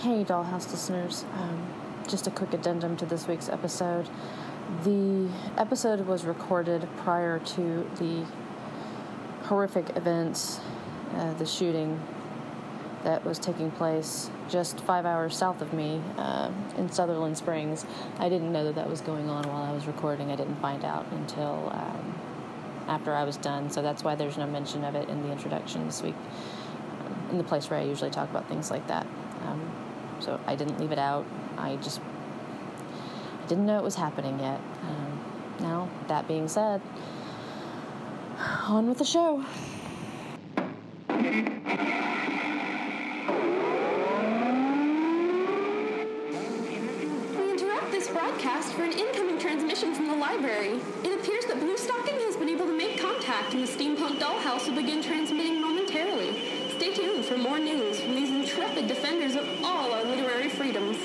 Hey, Dollhouse listeners. Um, just a quick addendum to this week's episode. The episode was recorded prior to the horrific events, uh, the shooting that was taking place just five hours south of me uh, in Sutherland Springs. I didn't know that that was going on while I was recording. I didn't find out until um, after I was done, so that's why there's no mention of it in the introduction this week, um, in the place where I usually talk about things like that. Um, so I didn't leave it out. I just didn't know it was happening yet. Um, now, that being said, on with the show. We interrupt this broadcast for an incoming transmission from the library. It appears that Bluestocking has been able to make contact, and the Steampunk Dollhouse will begin transmitting momentarily. Stay tuned for more news from these intrepid defenders of all our literary freedoms.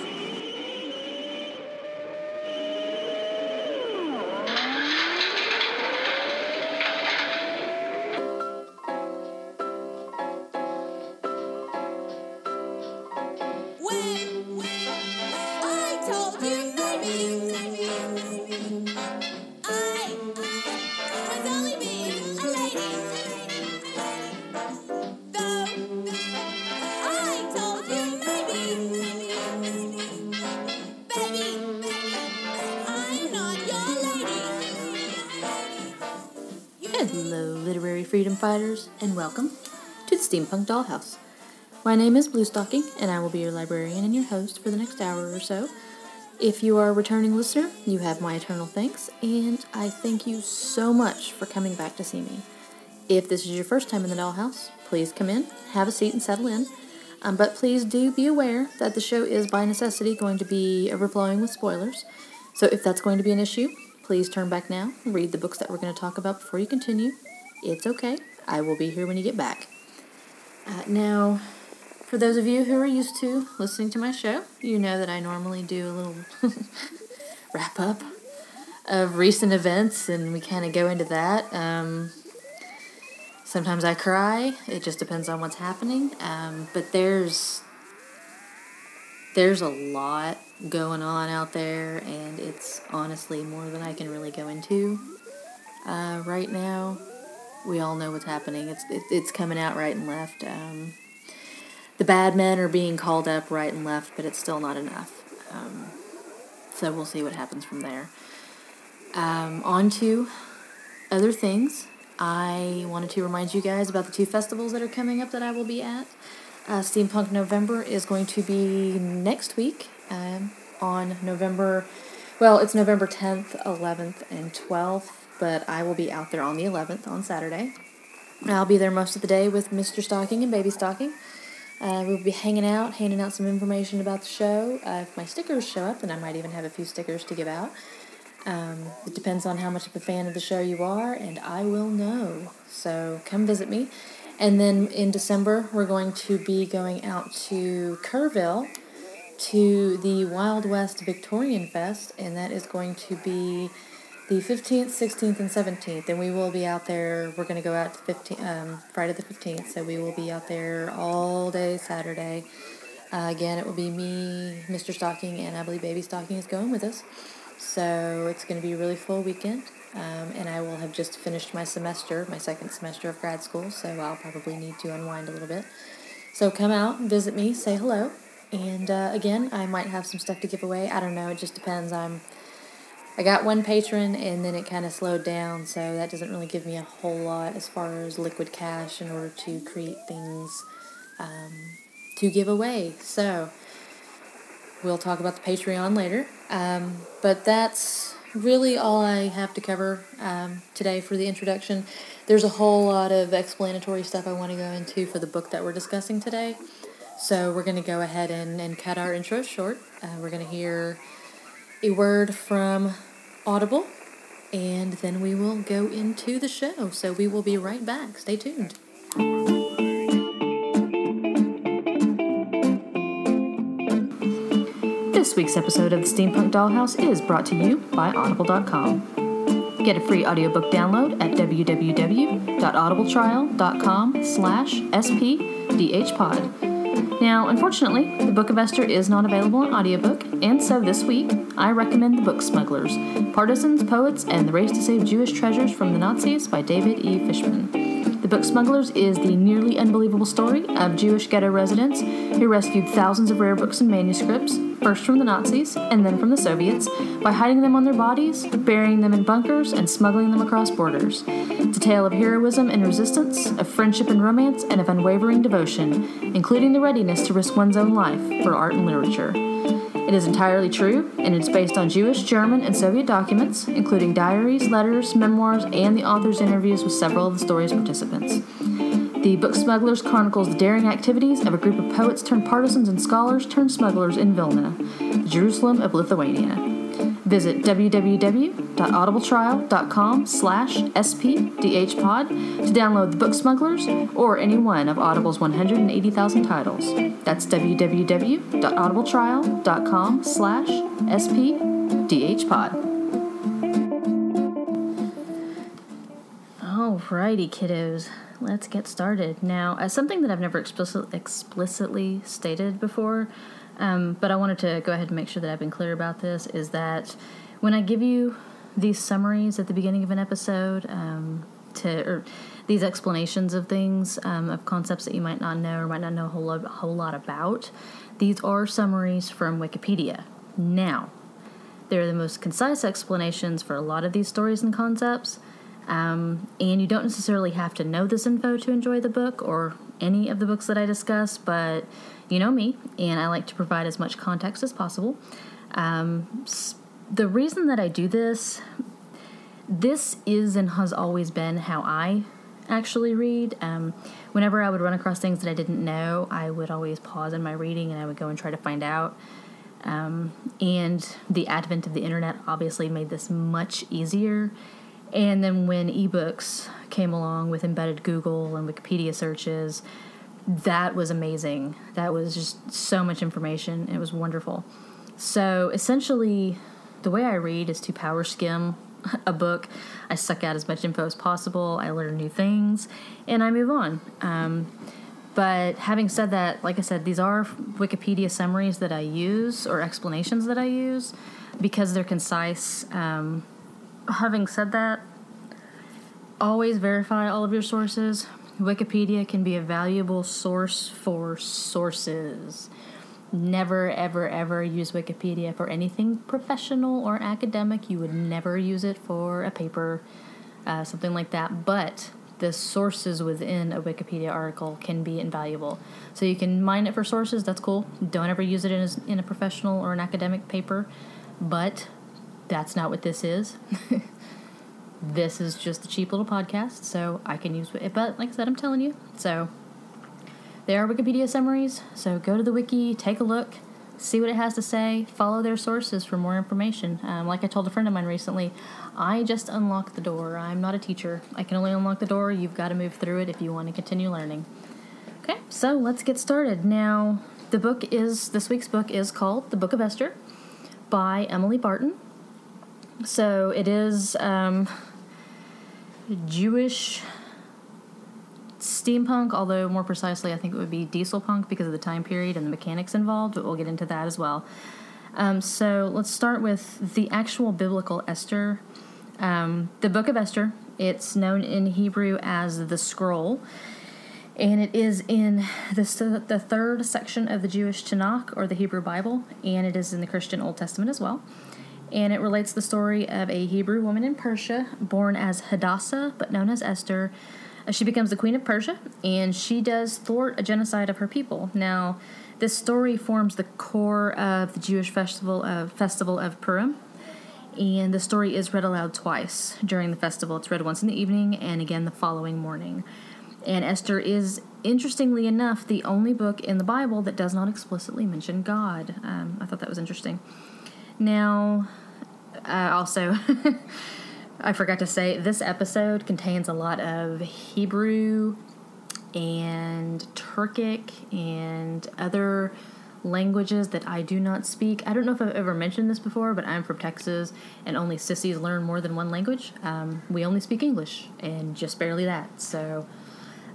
And welcome to the Steampunk Dollhouse. My name is Bluestocking, and I will be your librarian and your host for the next hour or so. If you are a returning listener, you have my eternal thanks, and I thank you so much for coming back to see me. If this is your first time in the dollhouse, please come in, have a seat, and settle in. Um, but please do be aware that the show is by necessity going to be overflowing with spoilers. So if that's going to be an issue, please turn back now, read the books that we're going to talk about before you continue. It's okay. I will be here when you get back. Uh, now, for those of you who are used to listening to my show, you know that I normally do a little wrap up of recent events and we kind of go into that. Um, sometimes I cry, it just depends on what's happening. Um, but there's there's a lot going on out there, and it's honestly more than I can really go into uh, right now. We all know what's happening. It's it, it's coming out right and left. Um, the bad men are being called up right and left, but it's still not enough. Um, so we'll see what happens from there. Um, on to other things. I wanted to remind you guys about the two festivals that are coming up that I will be at. Uh, Steampunk November is going to be next week um, on November, well, it's November 10th, 11th, and 12th, but I will be out there on the 11th on Saturday. I'll be there most of the day with Mr. Stocking and Baby Stocking. Uh, we'll be hanging out, handing out some information about the show. Uh, if my stickers show up, then I might even have a few stickers to give out. Um, it depends on how much of a fan of the show you are, and I will know. So come visit me. And then in December, we're going to be going out to Kerrville to the Wild West Victorian Fest, and that is going to be the 15th, 16th, and 17th. And we will be out there. We're going to go out to 15, um, Friday the 15th, so we will be out there all day Saturday. Uh, again, it will be me, Mr. Stocking, and I believe Baby Stocking is going with us. So it's going to be a really full weekend. Um, and I will have just finished my semester, my second semester of grad school, so I'll probably need to unwind a little bit. So come out, visit me, say hello, and uh, again, I might have some stuff to give away. I don't know, it just depends. I'm I got one patron, and then it kind of slowed down, so that doesn't really give me a whole lot as far as liquid cash in order to create things um, to give away. So we'll talk about the Patreon later. Um, but that's really all I have to cover um, today for the introduction. There's a whole lot of explanatory stuff I want to go into for the book that we're discussing today. So we're going to go ahead and, and cut our intro short. Uh, we're going to hear a word from Audible, and then we will go into the show. So we will be right back. Stay tuned. This week's episode of the Steampunk Dollhouse is brought to you by Audible.com. Get a free audiobook download at www.audibletrial.com slash spdhpod. Now, unfortunately, the Book of Esther is not available in audiobook, and so this week I recommend the book Smugglers Partisans, Poets, and the Race to Save Jewish Treasures from the Nazis by David E. Fishman. The book Smugglers is the nearly unbelievable story of Jewish ghetto residents who rescued thousands of rare books and manuscripts, first from the Nazis and then from the Soviets, by hiding them on their bodies, burying them in bunkers, and smuggling them across borders. It's a tale of heroism and resistance, of friendship and romance, and of unwavering devotion, including the readiness to risk one's own life for art and literature. It is entirely true, and it's based on Jewish, German, and Soviet documents, including diaries, letters, memoirs, and the author's interviews with several of the story's participants. The book Smugglers chronicles the daring activities of a group of poets turned partisans and scholars turned smugglers in Vilna, the Jerusalem of Lithuania. Visit www.audibletrial.com slash spdhpod to download the book Smugglers or any one of Audible's 180,000 titles. That's www.audibletrial.com slash spdhpod. Alrighty, kiddos, let's get started. Now, as something that I've never explicit, explicitly stated before, um, but I wanted to go ahead and make sure that I've been clear about this, is that when I give you these summaries at the beginning of an episode, um, to or these explanations of things, um, of concepts that you might not know or might not know a whole lot, whole lot about, these are summaries from Wikipedia. Now, they're the most concise explanations for a lot of these stories and concepts. Um, and you don't necessarily have to know this info to enjoy the book or any of the books that I discuss, but you know me, and I like to provide as much context as possible. Um, the reason that I do this, this is and has always been how I actually read. Um, whenever I would run across things that I didn't know, I would always pause in my reading and I would go and try to find out. Um, and the advent of the internet obviously made this much easier. And then when ebooks came along with embedded Google and Wikipedia searches, that was amazing. That was just so much information. It was wonderful. So essentially, the way I read is to power skim a book. I suck out as much info as possible. I learn new things, and I move on. Um, but having said that, like I said, these are Wikipedia summaries that I use or explanations that I use because they're concise. Um, having said that, always verify all of your sources. Wikipedia can be a valuable source for sources. Never, ever, ever use Wikipedia for anything professional or academic. You would never use it for a paper, uh, something like that. But the sources within a Wikipedia article can be invaluable. So you can mine it for sources, that's cool. Don't ever use it in a, in a professional or an academic paper. But that's not what this is. this is just a cheap little podcast, so I can use it. But like I said, I'm telling you. So there are Wikipedia summaries. So go to the wiki, take a look, see what it has to say, follow their sources for more information. Um, like I told a friend of mine recently, I just unlocked the door. I'm not a teacher. I can only unlock the door. You've got to move through it if you want to continue learning. Okay, so let's get started. Now, the book is, this week's book is called The Book of Esther by Emily Barton. So it is um, Jewish steampunk, although more precisely, I think it would be diesel punk because of the time period and the mechanics involved, but we'll get into that as well. Um, so let's start with the actual biblical Esther. Um, the book of Esther, it's known in Hebrew as the scroll, and it is in the, the third section of the Jewish Tanakh or the Hebrew Bible, and it is in the Christian Old Testament as well and it relates the story of a Hebrew woman in Persia born as Hadassah, but known as Esther. Uh, She becomes the queen of Persia, and she does thwart a genocide of her people. Now, this story forms the core of the Jewish festival of festival of Purim, and the story is read aloud twice during the festival. It's read once in the evening and again the following morning. And Esther is, interestingly enough, the only book in the Bible that does not explicitly mention God. Um, I thought that was interesting. Now, uh, also, I forgot to say, this episode contains a lot of Hebrew and Turkic and other languages that I do not speak. I don't know if I've ever mentioned this before, but I'm from Texas and only sissies learn more than one language. Um, we only speak English and just barely that. So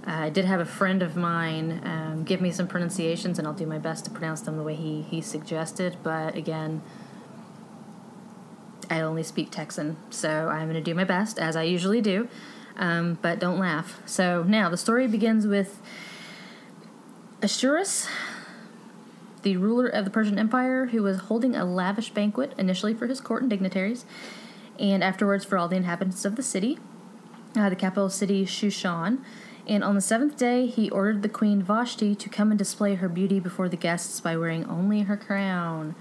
Uh, I did have a friend of mine um, give me some pronunciations, and I'll do my best to pronounce them the way he, he suggested. But again, I only speak Texan, so I'm going to do my best, as I usually do. Um, but don't laugh. So now the story begins with Ahasuerus, the ruler of the Persian Empire, who was holding a lavish banquet initially for his court and dignitaries, and afterwards for all the inhabitants of the city, uh, the capital city Shushan. And on the seventh day, he ordered the queen Vashti to come and display her beauty before the guests by wearing only her crown.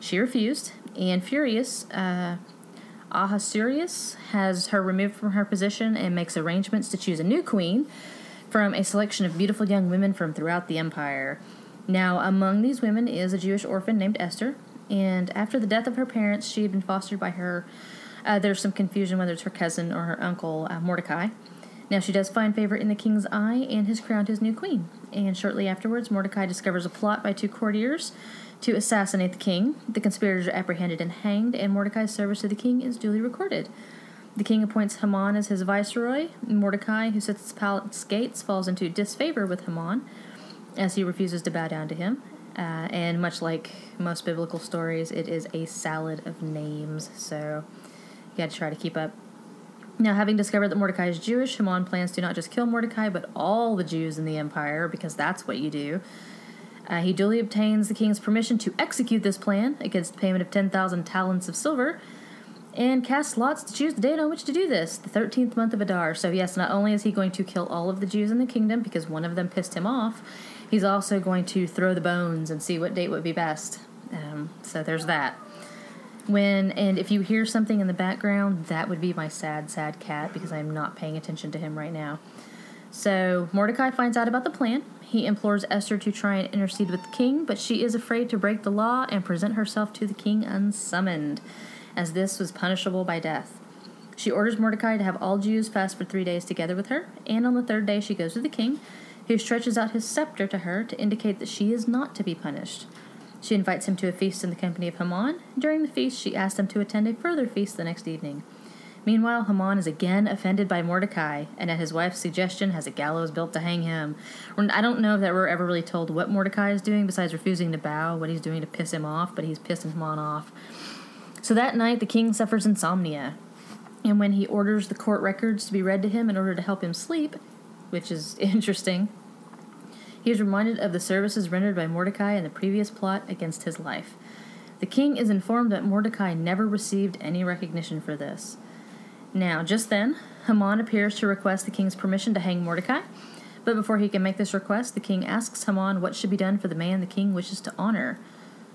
She refused, and furious, uh, Ahasuerus has her removed from her position and makes arrangements to choose a new queen from a selection of beautiful young women from throughout the empire. Now, among these women is a Jewish orphan named Esther, and after the death of her parents, she had been fostered by her. Uh, there's some confusion whether it's her cousin or her uncle, uh, Mordecai. Now, she does find favor in the king's eye and has crowned his new queen. And shortly afterwards, Mordecai discovers a plot by two courtiers to assassinate the king. The conspirators are apprehended and hanged, and Mordecai's service to the king is duly recorded. The king appoints Haman as his viceroy. Mordecai, who sits at the palace gates, falls into disfavor with Haman as he refuses to bow down to him. Uh, and much like most biblical stories, it is a salad of names, so you got to try to keep up. Now, having discovered that Mordecai is Jewish, Haman plans to not just kill Mordecai, but all the Jews in the empire, because that's what you do. Uh, he duly obtains the king's permission to execute this plan against payment of 10,000 talents of silver and casts lots to choose the date on which to do this, the 13th month of Adar. So, yes, not only is he going to kill all of the Jews in the kingdom because one of them pissed him off, he's also going to throw the bones and see what date would be best. Um, so, there's that. When and if you hear something in the background, that would be my sad, sad cat because I am not paying attention to him right now. So Mordecai finds out about the plan. He implores Esther to try and intercede with the king, but she is afraid to break the law and present herself to the king unsummoned, as this was punishable by death. She orders Mordecai to have all Jews fast for three days together with her, and on the third day she goes to the king, who stretches out his scepter to her to indicate that she is not to be punished. She invites him to a feast in the company of Haman. During the feast, she asks him to attend a further feast the next evening. Meanwhile, Haman is again offended by Mordecai, and at his wife's suggestion, has a gallows built to hang him. I don't know that we're ever really told what Mordecai is doing besides refusing to bow, what he's doing to piss him off, but he's pissing Haman off. So that night, the king suffers insomnia, and when he orders the court records to be read to him in order to help him sleep, which is interesting, he is reminded of the services rendered by Mordecai in the previous plot against his life. The king is informed that Mordecai never received any recognition for this. Now, just then, Haman appears to request the king's permission to hang Mordecai, but before he can make this request, the king asks Haman what should be done for the man the king wishes to honor.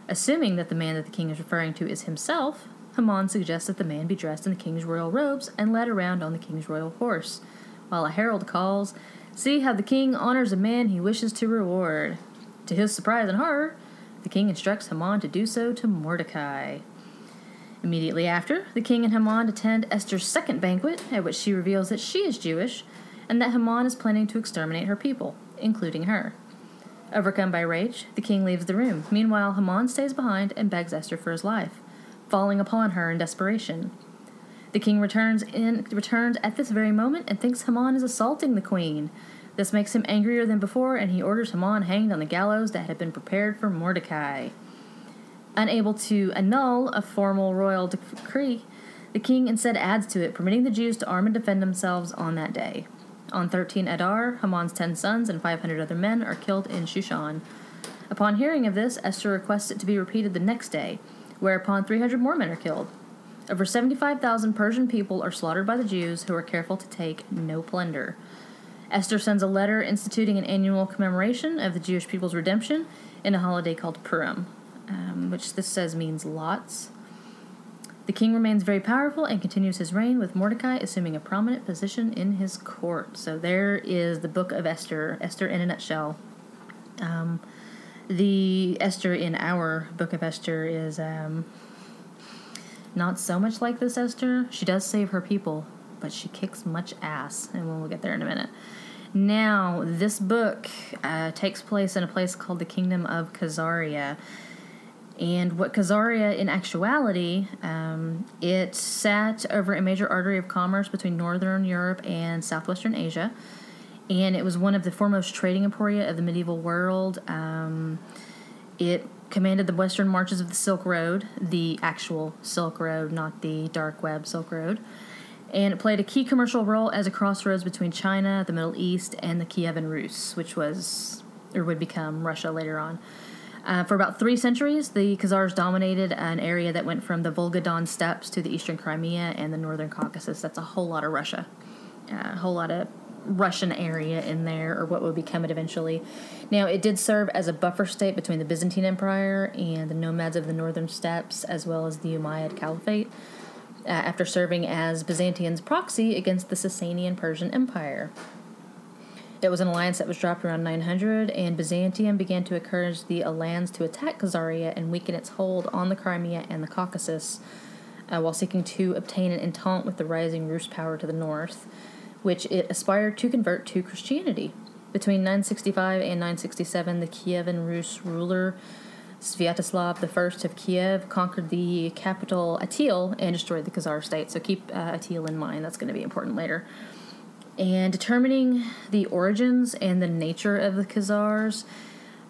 Assuming that the man that the king is referring to is himself, Haman suggests that the man be dressed in the king's royal robes and led around on the king's royal horse, while a herald calls, See how the king honors a man he wishes to reward. To his surprise and horror, the king instructs Haman to do so to Mordecai. Immediately after, the king and Haman attend Esther's second banquet, at which she reveals that she is Jewish and that Haman is planning to exterminate her people, including her. Overcome by rage, the king leaves the room. Meanwhile, Haman stays behind and begs Esther for his life, falling upon her in desperation. The king returns in returns at this very moment and thinks Haman is assaulting the queen. This makes him angrier than before, and he orders Haman hanged on the gallows that had been prepared for Mordecai. Unable to annul a formal royal decree, the king instead adds to it, permitting the Jews to arm and defend themselves on that day. On 13 Adar, Haman's ten sons and 500 other men are killed in Shushan. Upon hearing of this, Esther requests it to be repeated the next day, whereupon 300 more men are killed. Over 75,000 Persian people are slaughtered by the Jews, who are careful to take no plunder. Esther sends a letter instituting an annual commemoration of the Jewish people's redemption in a holiday called Purim, um, which this says means lots. The king remains very powerful and continues his reign, with Mordecai assuming a prominent position in his court. So there is the book of Esther, Esther in a nutshell. Um, the Esther in our book of Esther is um, not so much like this Esther. She does save her people, but she kicks much ass, and we'll get there in a minute. Now, this book uh, takes place in a place called the Kingdom of Khazaria. And what Khazaria, in actuality, um, it sat over a major artery of commerce between northern Europe and southwestern Asia. and it was one of the foremost trading emporia of the medieval world. Um, it commanded the western marches of the Silk Road, the actual Silk Road, not the dark web Silk Road. And it played a key commercial role as a crossroads between China, the Middle East, and the Kievan Rus, which was or would become Russia later on. Uh, for about three centuries, the Khazars dominated an area that went from the Volga Don steppes to the eastern Crimea and the northern Caucasus. That's a whole lot of Russia, uh, a whole lot of Russian area in there, or what would become it eventually. Now, it did serve as a buffer state between the Byzantine Empire and the nomads of the northern steppes, as well as the Umayyad Caliphate, uh, after serving as Byzantium's proxy against the Sasanian Persian Empire. It was an alliance that was dropped around 900, and Byzantium began to encourage the Alans to attack Khazaria and weaken its hold on the Crimea and the Caucasus, uh, while seeking to obtain an entente with the rising Rus power to the north, which it aspired to convert to Christianity. Between 965 and 967, the Kievan Rus ruler Sviatoslav I of Kiev conquered the capital Atil and destroyed the Khazar state. So keep uh, Atil in mind. That's going to be important later and determining the origins and the nature of the Khazars.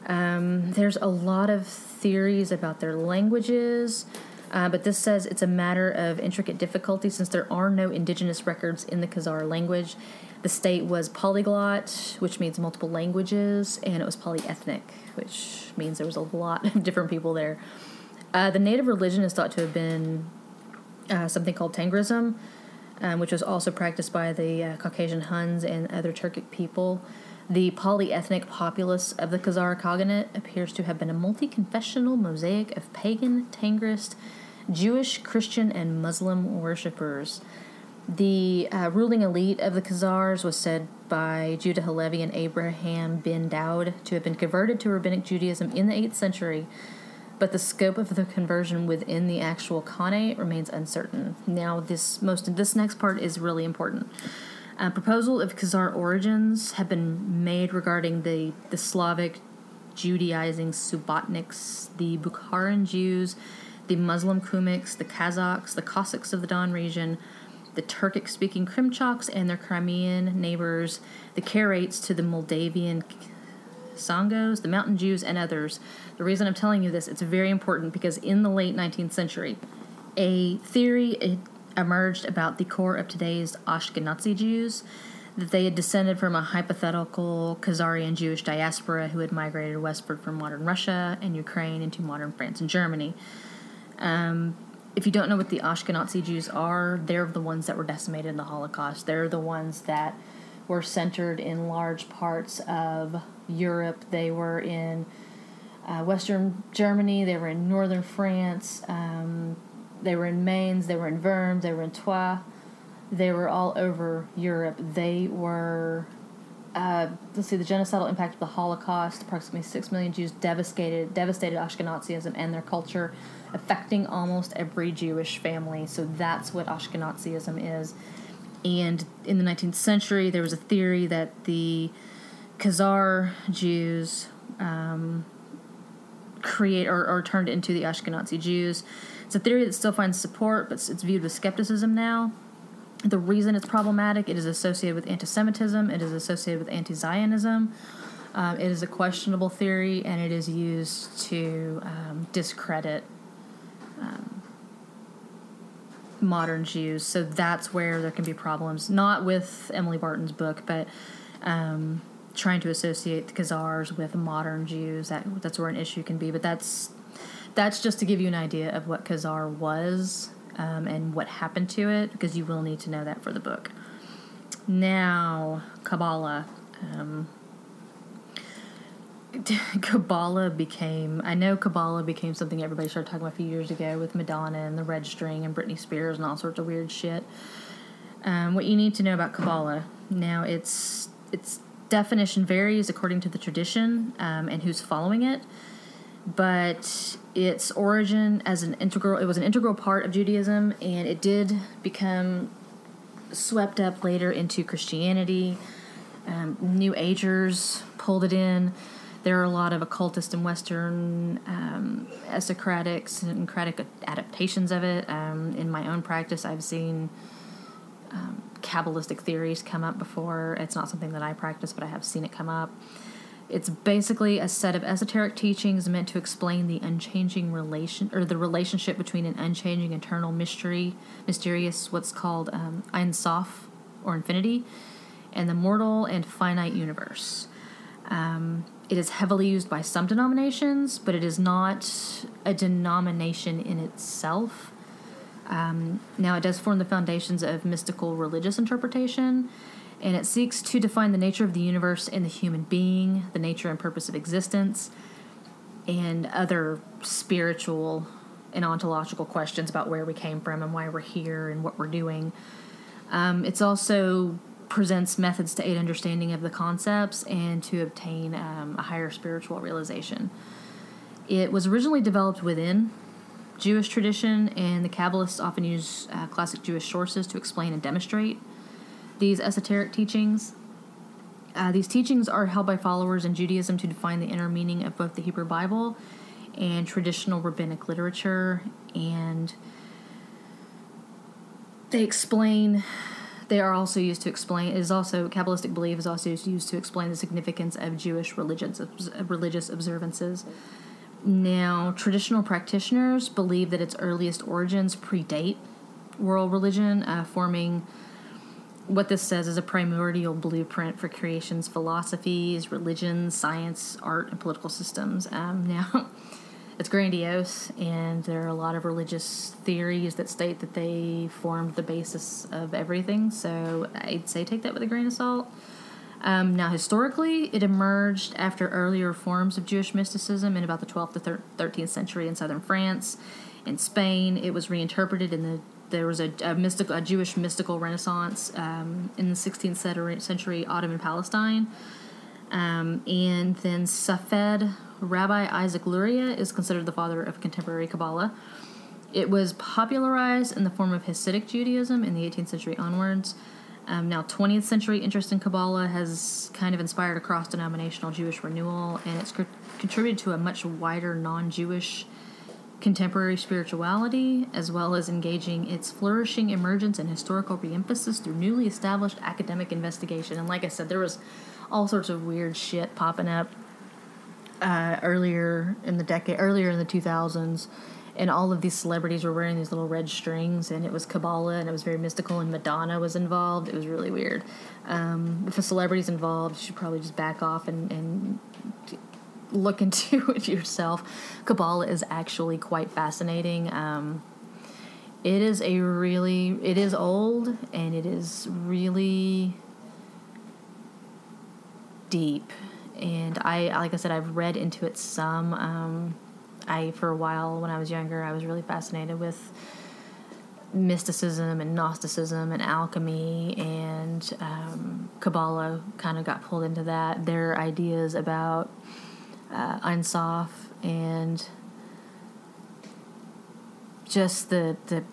Um, there's a lot of theories about their languages, uh, but this says it's a matter of intricate difficulty since there are no indigenous records in the Khazar language. The state was polyglot, which means multiple languages, and it was polyethnic, which means there was a lot of different people there. Uh, the native religion is thought to have been uh, something called Tengrism, um, which was also practiced by the uh, Caucasian Huns and other Turkic people. The polyethnic populace of the Khazar Khaganate appears to have been a multi confessional mosaic of pagan, Tengrist, Jewish, Christian, and Muslim worshippers. The uh, ruling elite of the Khazars was said by Judah Halevi and Abraham bin Daud to have been converted to Rabbinic Judaism in the 8th century but the scope of the conversion within the actual Khanate remains uncertain. Now, this most this next part is really important. A proposal of Khazar origins have been made regarding the, the Slavic Judaizing Subbotniks, the Bukharan Jews, the Muslim Kumyks, the Kazakhs, the Cossacks of the Don region, the Turkic speaking Krimchaks and their Crimean neighbors, the Karaites to the Moldavian Sangos, the Mountain Jews, and others. The reason I'm telling you this, it's very important because in the late 19th century, a theory emerged about the core of today's Ashkenazi Jews that they had descended from a hypothetical Khazarian Jewish diaspora who had migrated westward from modern Russia and Ukraine into modern France and Germany. Um, if you don't know what the Ashkenazi Jews are, they're the ones that were decimated in the Holocaust. They're the ones that were centered in large parts of Europe. They were in uh, Western Germany. They were in Northern France. Um, they were in Mainz. They were in Worms. They were in Troyes. They were all over Europe. They were, uh, let's see, the genocidal impact of the Holocaust. Approximately six million Jews devastated devastated Ashkenazism and their culture, affecting almost every Jewish family. So that's what Ashkenazism is. And in the 19th century, there was a theory that the Khazar Jews um, create or, or turned into the Ashkenazi Jews. It's a theory that still finds support, but it's viewed with skepticism now. The reason it's problematic, it is associated with anti Semitism, it is associated with anti Zionism. Um, it is a questionable theory, and it is used to um, discredit um, modern Jews. So that's where there can be problems. Not with Emily Barton's book, but um, trying to associate the Khazars with modern Jews. That that's where an issue can be. But that's that's just to give you an idea of what Khazar was um, and what happened to it, because you will need to know that for the book. Now, Kabbalah. Um, Kabbalah became, I know Kabbalah became something everybody started talking about a few years ago with Madonna and the red string and Britney Spears and all sorts of weird shit. Um, what you need to know about Kabbalah now, its its definition varies according to the tradition um, and who's following it, but its origin as an integral, it was an integral part of Judaism, and it did become swept up later into Christianity. Um, New Agers pulled it in there are a lot of occultist and Western um, esoteric, syncretic adaptations of it. Um, in my own practice, I've seen um, Kabbalistic theories come up before. It's not something that I practice, but I have seen it come up. It's basically a set of esoteric teachings meant to explain the unchanging relation or the relationship between an unchanging eternal mystery, mysterious what's called um, Ein Sof or infinity, and the mortal and finite universe. Um, it is heavily used by some denominations, but it is not a denomination in itself. Um, now, it does form the foundations of mystical religious interpretation, and it seeks to define the nature of the universe and the human being, the nature and purpose of existence, and other spiritual and ontological questions about where we came from and why we're here and what we're doing. Um, also presents methods to aid understanding of the concepts and to obtain um, a higher spiritual realization. It was originally developed within Jewish tradition, and the Kabbalists often use uh, classic Jewish sources to explain and demonstrate these esoteric teachings. Uh, these teachings are held by followers in Judaism to define the inner meaning of both the Hebrew Bible and traditional rabbinic literature, and they explain. They are also used to explain. Is also Kabbalistic belief is also used to explain the significance of Jewish religious religious observances. Now, traditional practitioners believe that its earliest origins predate world religion, uh, forming what this says is a primordial blueprint for creation's philosophies, religions, science, art, and political systems. Um, now, it's grandiose, and there are a lot of religious theories that state that they formed the basis of everything. So I'd say take that with a grain of salt. Um, now, historically, it emerged after earlier forms of Jewish mysticism in about the 12th to 13th century in southern France. In Spain, it was reinterpreted in the there was a, a mystical, a Jewish mystical renaissance um, in the 16th century Ottoman Palestine. Um, and then Safed, Rabbi Isaac Luria, is considered the father of contemporary Kabbalah. It was popularized in the form of Hasidic Judaism in the 18th century onwards. Um, now, 20th century interest in Kabbalah has kind of inspired a cross denominational Jewish renewal, and it's co- contributed to a much wider non Jewish contemporary spirituality, as well as engaging its flourishing emergence and historical reemphasis through newly established academic investigation. And like I said, there was all sorts of weird shit popping up uh, earlier in the decade, earlier in the 2000s and all of these celebrities were wearing these little red strings, and it was Kabbalah, and it was very mystical, and Madonna was involved. It was really weird. Um, if a celebrity's involved, you should probably just back off and, and look into it yourself. Kabbalah is actually quite fascinating. Um, it is a really, it is old, and it is really deep. And I, like I said, I've read into it some. Um, I, for a while when I was younger, I was really fascinated with mysticism and Gnosticism and alchemy and um, Kabbalah kind of got pulled into that. Their ideas about uh, Ein Sof and just the the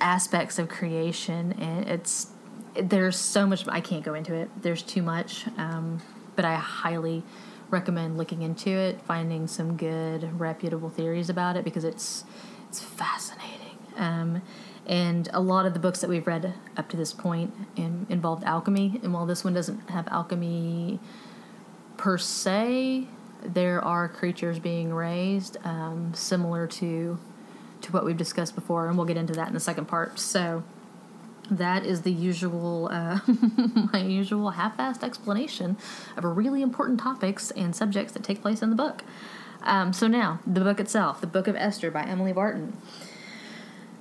aspects of creation and it's there's so much I can't go into it. There's too much, um, but I highly recommend looking into it, finding some good reputable theories about it because it's it's fascinating. Um, and a lot of the books that we've read up to this point in, involved alchemy, and while this one doesn't have alchemy per se, there are creatures being raised um, similar to to what we've discussed before, and we'll get into that in the second part. So that is the usual uh, my usual half-assed explanation of really important topics and subjects that take place in the book. Um, so now the book itself the book of esther by emily barton.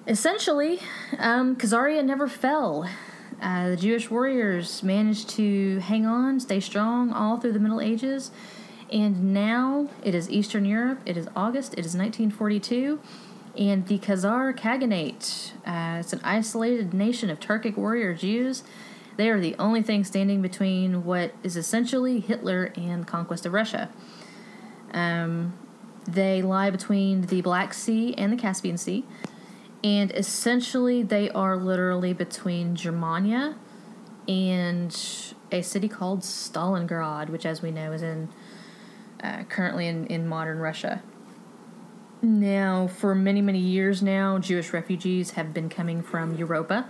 Essentially um, never fell. Uh, the jewish warriors managed to hang on stay strong all through the middle ages and now it is eastern europe it is august it is 1942 and the Khazar Khaganate. Uh, it's an isolated nation of Turkic warrior Jews. They are the only thing standing between what is essentially Hitler and conquest of Russia. Um, they lie between the Black Sea and the Caspian Sea, and essentially they are literally between Germania and a city called Stalingrad, which, as we know, is in uh, currently in, in modern Russia. Now, for many, many years now, Jewish refugees have been coming from Europa.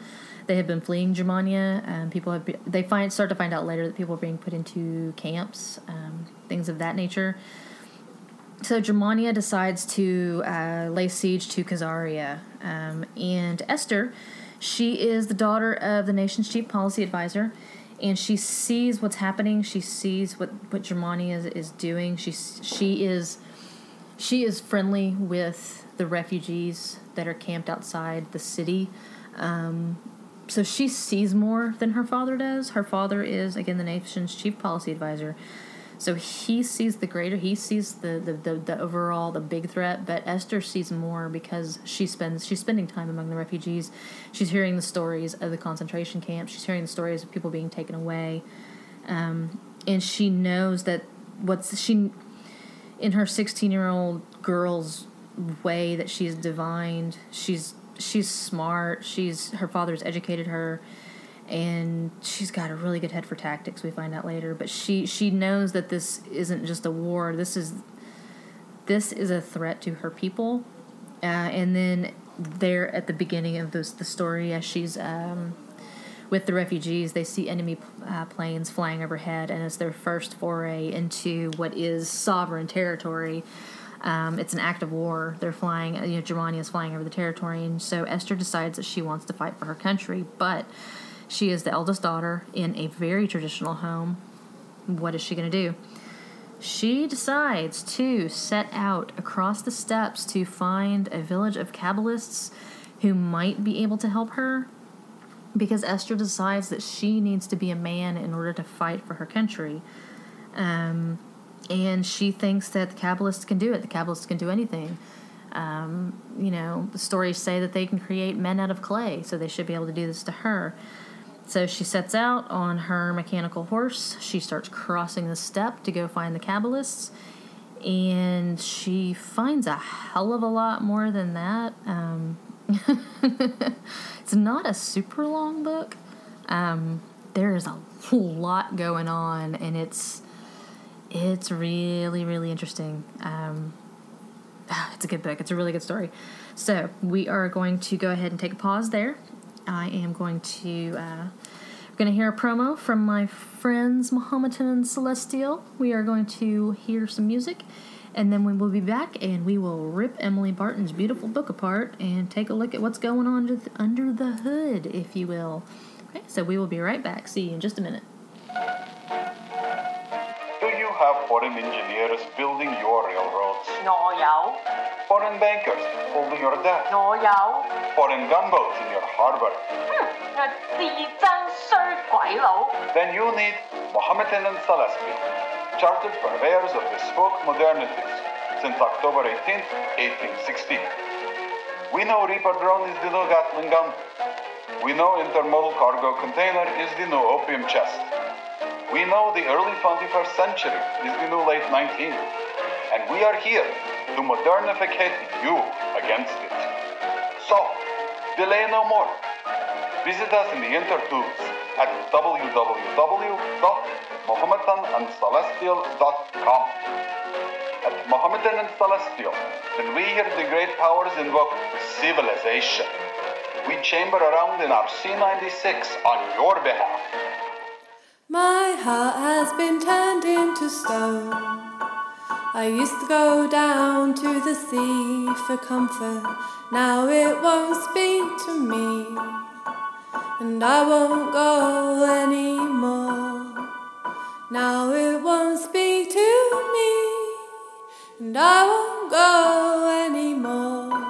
they have been fleeing Germania. Um, people have be, they find start to find out later that people are being put into camps, um, things of that nature. So Germania decides to uh, lay siege to Khazaria, um, and Esther, she is the daughter of the nation's chief policy advisor, and she sees what's happening. She sees what what Germania is, is doing. She she is she is friendly with the refugees that are camped outside the city. Um, so she sees more than her father does. Her father is again the nation's chief policy advisor. So he sees the greater, he sees the, the, the, the, overall, the big threat, but Esther sees more because she spends, she's spending time among the refugees. She's hearing the stories of the concentration camps. She's hearing the stories of people being taken away. Um, and she knows that what's, she, in her 16 year old girl's way that she's divined, she's, she's smart. She's, her father's educated her and she's got a really good head for tactics we find out later. But she she knows that this isn't just a war. This is this is a threat to her people. Uh, and then there at the beginning of this the story as she's um, with the refugees they see enemy uh, planes flying overhead and it's their first foray into what is sovereign territory um, it's an act of war. They're flying, you know, Germania is flying over the territory, and so Esther decides that she wants to fight for her country, but she is the eldest daughter in a very traditional home. What is she going to do? She decides to set out across the steppes to find a village of Kabbalists who might be able to help her because Esther decides that she needs to be a man in order to fight for her country. Um, and she thinks that the Kabbalists can do it. The Kabbalists can do anything. Um, you know, the stories say that they can create men out of clay, so they should be able to do this to her. So she sets out on her mechanical horse. She starts crossing the steppe to go find the Kabbalists. And she finds a hell of a lot more than that. Um, it's not a super long book. Um, there is a lot going on, and it's it's really really interesting. Um, it's a good book. It's a really good story. So we are going to go ahead and take a pause there I am going to uh, going to hear a promo from my friends Mohammedan and Celestial. We are going to hear some music, and then we will be back and we will rip Emily Barton's beautiful book apart and take a look at what's going on under the hood, if you will. Okay, so we will be right back. See you in just a minute. Do you have foreign engineers building your railroads? No, yao. Foreign bankers holding your debt? No, yao. Foreign gunboats in your harbor? Hmm, then you need Mohammedan and Celestial chartered purveyors of bespoke modernities since October 18, 1860. We know Reaper drone is the new Gatling gun. We know intermodal cargo container is the new opium chest. We know the early 21st century is the new late 19th. And we are here to modernificate you against it. So, delay no more. Visit us in the intertubes at www.mohammedanandcelestial.com. At Mohammedan and Celestial, when we hear the great powers invoke civilization, we chamber around in our C96 on your behalf. My heart has been turned into stone. I used to go down to the sea for comfort. Now it won't speak to me. And I won't go anymore. Now it won't speak to me. And I won't go anymore.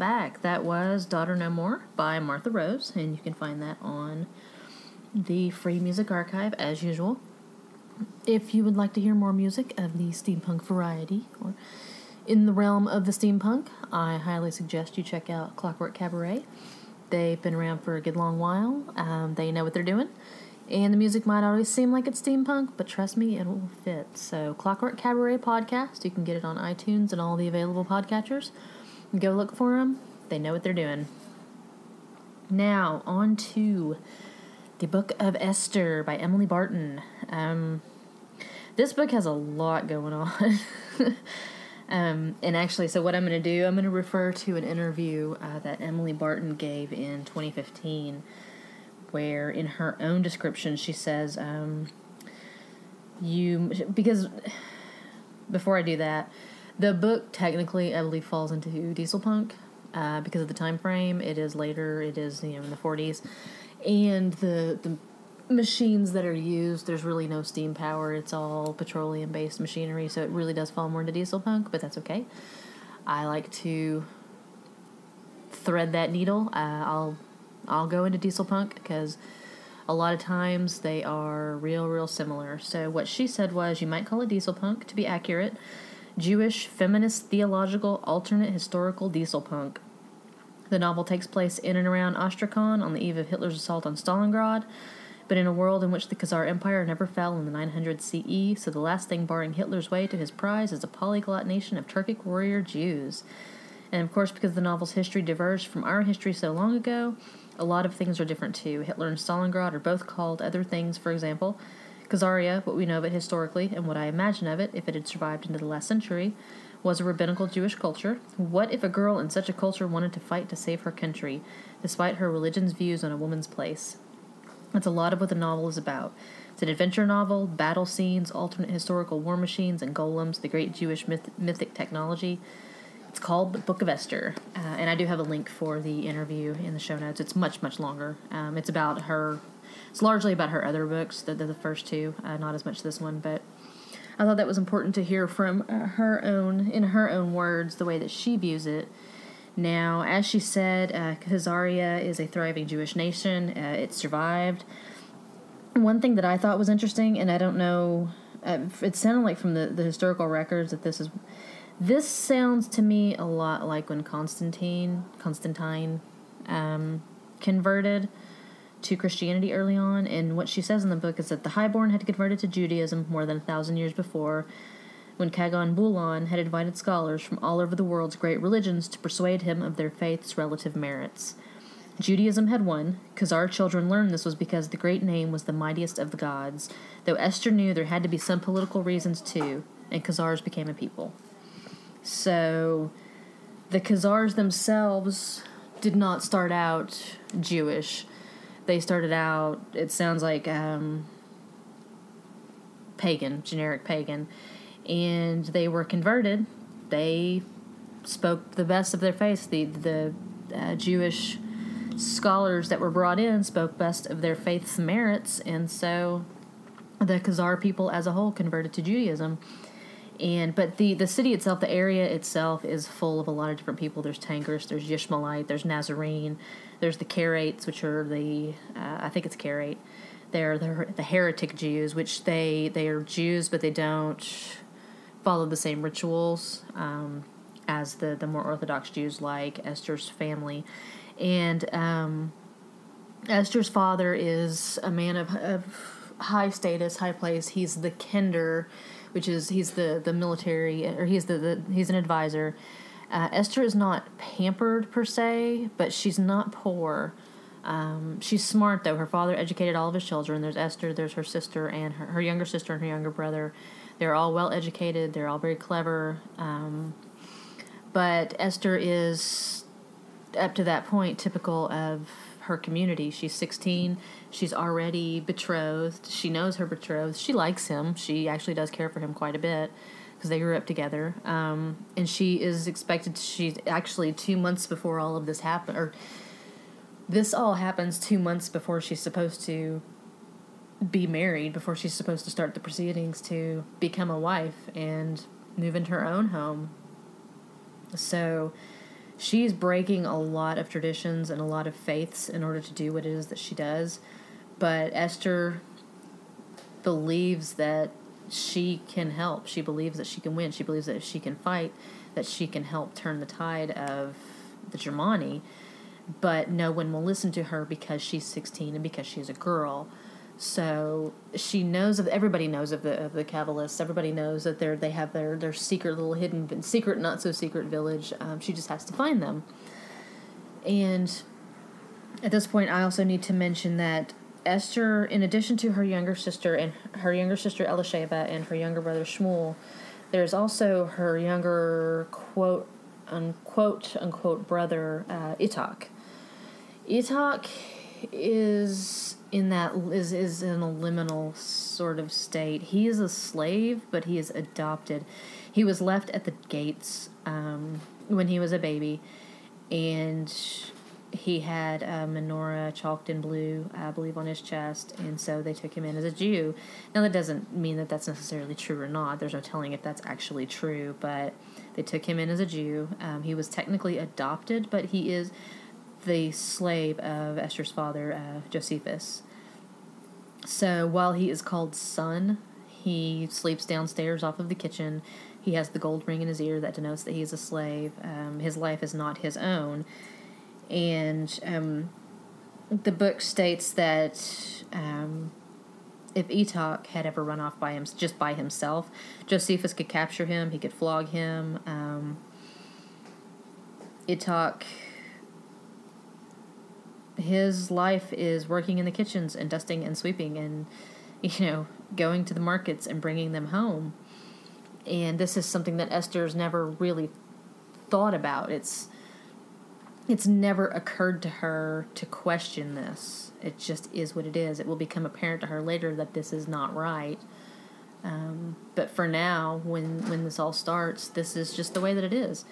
Back. That was Daughter No More by Martha Rose, and you can find that on the Free Music Archive as usual. If you would like to hear more music of the steampunk variety or in the realm of the steampunk, I highly suggest you check out Clockwork Cabaret. They've been around for a good long while. Um, they know what they're doing. And the music might always seem like it's steampunk, but trust me, it will fit. So, Clockwork Cabaret podcast, you can get it on iTunes and all the available podcatchers. Go look for them. They know what they're doing. Now, on to the Book of Esther by Emily Barton. Um, this book has a lot going on. um, and actually, so what I'm going to do, I'm going to refer to an interview uh, that Emily Barton gave in 2015, where in her own description she says, um, "You because before I do that, the book technically I believe falls into diesel punk uh, because of the time frame. It is later. It is you know in the 40s, and the the machines that are used there's really no steam power. It's all petroleum based machinery so it really does fall more into diesel punk but that's okay. I like to thread that needle. Uh, i'll i'll go into diesel punk because a lot of times they are real real similar. So what she said was you might call it diesel punk to be accurate jewish feminist theological alternate historical diesel punk the novel takes place in and around Astrakhan on the eve of Hitler's assault on Stalingrad, but in a world in which the Khazar Empire never fell in the 900 CE, so the last thing barring Hitler's way to his prize is a polyglot nation of Turkic warrior Jews. And of course, because the novel's history diverged from our history so long ago, a lot of things are different too. Hitler and Stalingrad are both called other things, for example. Khazaria, what we know of it historically, and what I imagine of it if it had survived into the last century, was a rabbinical Jewish culture. What if a girl in such a culture wanted to fight to save her country, despite her religion's views on a woman's place? That's a lot of what the novel is about. It's an adventure novel, battle scenes, alternate historical war machines, and golems, the great Jewish myth- mythic technology. It's called The Book of Esther, uh, and I do have a link for the interview in the show notes. It's much, much longer. Um, it's about her, it's largely about her other books, the, the, the first two, uh, not as much this one, but I thought that was important to hear from uh, her own, in her own words, the way that she views it. Now, as she said, uh, Khazaria is a thriving Jewish nation. Uh, it survived. One thing that I thought was interesting, and I don't know, uh, it sounded like from the, the historical records that this is. This sounds to me a lot like when Constantine, Constantine, um, converted to Christianity early on, and what she says in the book is that the highborn had converted to Judaism more than a thousand years before, when Kagan Bulan had invited scholars from all over the world's great religions to persuade him of their faith's relative merits. Judaism had won. because our children learned this was because the great name was the mightiest of the gods, though Esther knew there had to be some political reasons too, and Khazars became a people. So, the Khazars themselves did not start out Jewish they started out it sounds like um, pagan generic pagan. And they were converted. They spoke the best of their faith. The the uh, jewish scholars that were brought in spoke best of their faith's merits. And so the khazar people as a whole converted to judaism and but the the city itself the area itself is full of a lot of different people there's tangers there's yishmaelite there's nazarene there's the Karaites, which are the uh, I think it's Karaite. they're the, the heretic Jews, which they they are Jews, but they don't follow the same rituals um, as the the more Orthodox Jews, like Esther's family, and um, Esther's father is a man of, of high status, high place. He's the Kender, which is he's the the military, or he's the, the he's an advisor. Uh, Esther is not pampered per se, but she's not poor. Um, she's smart though. Her father educated all of his children. There's Esther, there's her sister, and her, her younger sister and her younger brother. They're all well educated. They're all very clever. Um, but Esther is up to that point typical of her community. She's 16. She's already betrothed. She knows her betrothed. She likes him. She actually does care for him quite a bit because they grew up together. Um, and she is expected. To, she's actually two months before all of this happened, or this all happens two months before she's supposed to be married, before she's supposed to start the proceedings to become a wife and move into her own home. So she's breaking a lot of traditions and a lot of faiths in order to do what it is that she does. But Esther believes that she can help. She believes that she can win. She believes that if she can fight, that she can help turn the tide of the Germani but no one will listen to her because she's 16 and because she's a girl. So she knows of everybody knows of the of the Kabbalists. Everybody knows that they're they have their their secret little hidden secret not so secret village. Um, she just has to find them. And at this point, I also need to mention that Esther, in addition to her younger sister and her younger sister Elisheva and her younger brother Shmuel, there's also her younger quote unquote unquote brother uh. Itak is in that is is in a liminal sort of state. He is a slave, but he is adopted. He was left at the gates um, when he was a baby, and he had a menorah chalked in blue, I believe, on his chest, and so they took him in as a Jew. Now that doesn't mean that that's necessarily true or not. There's no telling if that's actually true, but they took him in as a Jew. Um, he was technically adopted, but he is the slave of Esther's father, uh, Josephus. So while he is called son, he sleeps downstairs off of the kitchen. He has the gold ring in his ear that denotes that he is a slave. Um, his life is not his own. And um, the book states that um, if Itak had ever run off by him, just by himself, Josephus could capture him. He could flog him. Um, Itak his life is working in the kitchens and dusting and sweeping and you know going to the markets and bringing them home and this is something that esther's never really thought about it's it's never occurred to her to question this. It just is what it is. It will become apparent to her later that this is not right. Um, but for now when when this all starts this is just the way that it is.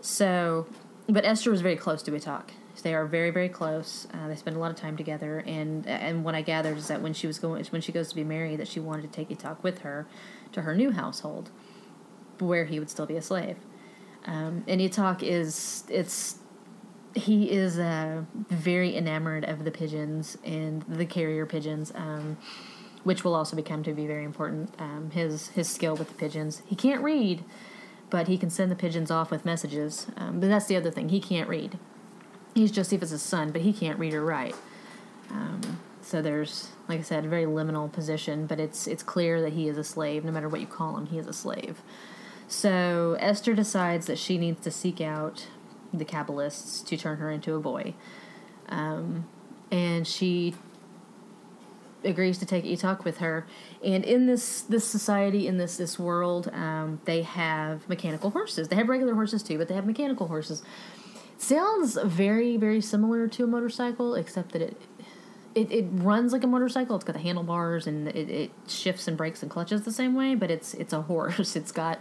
So but esther was very close to Itak. They are very, very close. Uh, they spend a lot of time together, and and what I gathered is that when she was going, when she goes to be married, that she wanted to take Itak with her to her new household, where he would still be a slave. Um, and Itak is it's he is uh, very enamored of the pigeons and the carrier pigeons, um, which will also become to be very important. Um, his his skill with the pigeons. He can't read, but he can send the pigeons off with messages. Um, but that's the other thing. He can't read he's Josephus' son, but he can't read or write. Um, so there's, like I said, a very liminal position, but it's it's clear that he is a slave. No matter what you call him, he is a slave. So Esther decides that she needs to seek out the Kabbalists to turn her into a boy, um, and she agrees to take Itak with her. And in this this society, in this this world, um, they have mechanical horses. They have regular horses too, but they have mechanical horses. Sounds very very similar to a motorcycle except that it it, it runs like a motorcycle. It's got the handlebars and it, it shifts and brakes and clutches the same way but it's it's a horse. It's got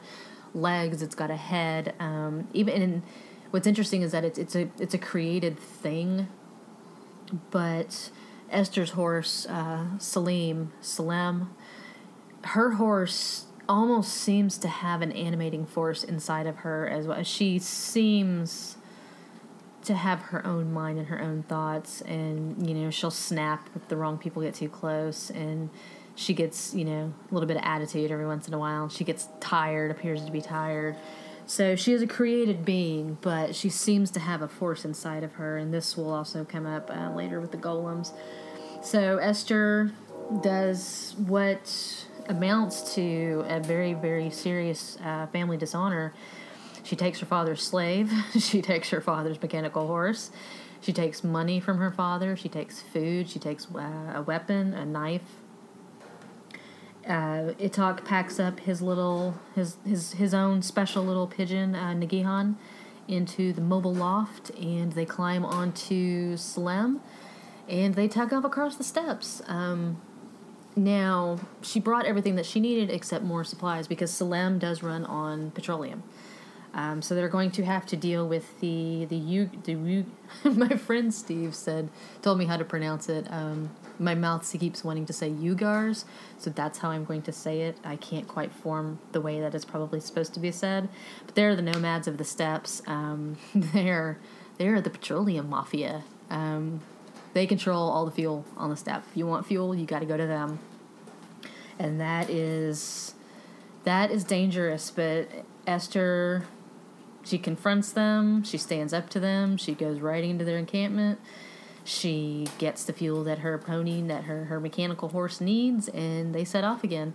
legs. It's got a head. Um, even and what's interesting is that it's it's a it's a created thing but esther's horse uh, salim salem her horse almost seems to have an animating force inside of her as well she seems to have her own mind and her own thoughts, and you know she'll snap if the wrong people get too close, and she gets you know a little bit of attitude every once in a while. She gets tired, appears to be tired. So she is a created being, but she seems to have a force inside of her, and this will also come up uh, later with the golems. So Esther does what amounts to a very, very serious uh, family dishonor. She takes her father's slave. she takes her father's mechanical horse. She takes money from her father. She takes food. She takes uh, a weapon, a knife. Uh, packs up his little, his his his own special little pigeon, uh, Nagihan, into the mobile loft, and they climb onto Salem, and they tug off across the steps. Um, now she brought everything that she needed except more supplies because Salem does run on petroleum. Um, so they're going to have to deal with the the U the U. my friend Steve said told me how to pronounce it. Um, my mouth keeps wanting to say Ugars, so that's how I'm going to say it. I can't quite form the way that it's probably supposed to be said. But they're the nomads of the steppes. Um, they're they're the petroleum mafia. Um, they control all the fuel on the steppe. If you want fuel, you got to go to them, and that is that is dangerous. But Esther she confronts them, she stands up to them, she goes right into their encampment. She gets the fuel that her pony, that her, her mechanical horse needs, and they set off again.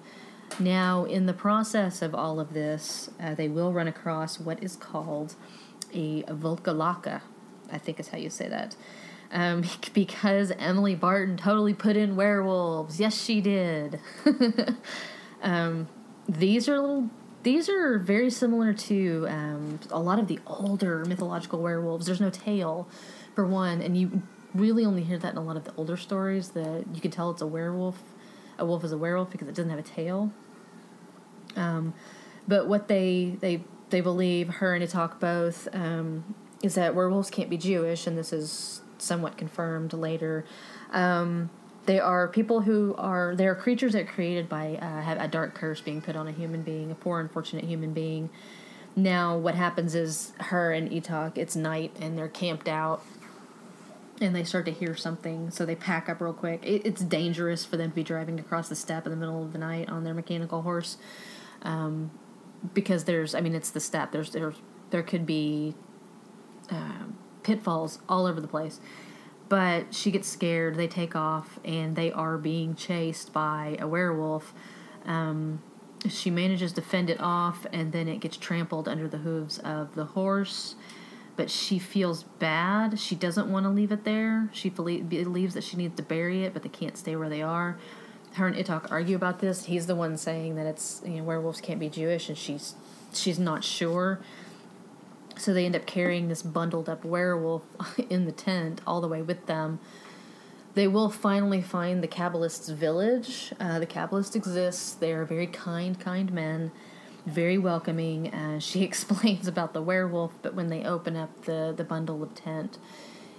Now, in the process of all of this, uh, they will run across what is called a Volkalaka, I think is how you say that. Um, because Emily Barton totally put in werewolves. Yes, she did. um, these are little these are very similar to um, a lot of the older mythological werewolves. There's no tail, for one, and you really only hear that in a lot of the older stories. That you can tell it's a werewolf. A wolf is a werewolf because it doesn't have a tail. Um, but what they they they believe her and Itak both um, is that werewolves can't be Jewish, and this is somewhat confirmed later. Um, they are people who are they are creatures that are created by uh, have a dark curse being put on a human being, a poor unfortunate human being. Now what happens is her and Itak, it's night and they're camped out and they start to hear something, so they pack up real quick. It, it's dangerous for them to be driving across the steppe in the middle of the night on their mechanical horse, um, because there's, I mean, it's the steppe. There's there there could be uh, pitfalls all over the place, but she gets scared. They take off, and they are being chased by a werewolf. Um, she manages to fend it off, and then it gets trampled under the hooves of the horse. But she feels bad. She doesn't want to leave it there. She believes that she needs to bury it, but they can't stay where they are. Her and Itak argue about this. He's the one saying that it's you know werewolves can't be Jewish, and she's she's not sure. So they end up carrying this bundled up werewolf in the tent all the way with them. They will finally find the Kabbalists' village. Uh, the Kabbalists exist. They are very kind, kind men, very welcoming. Uh, she explains about the werewolf, but when they open up the, the bundle of tent,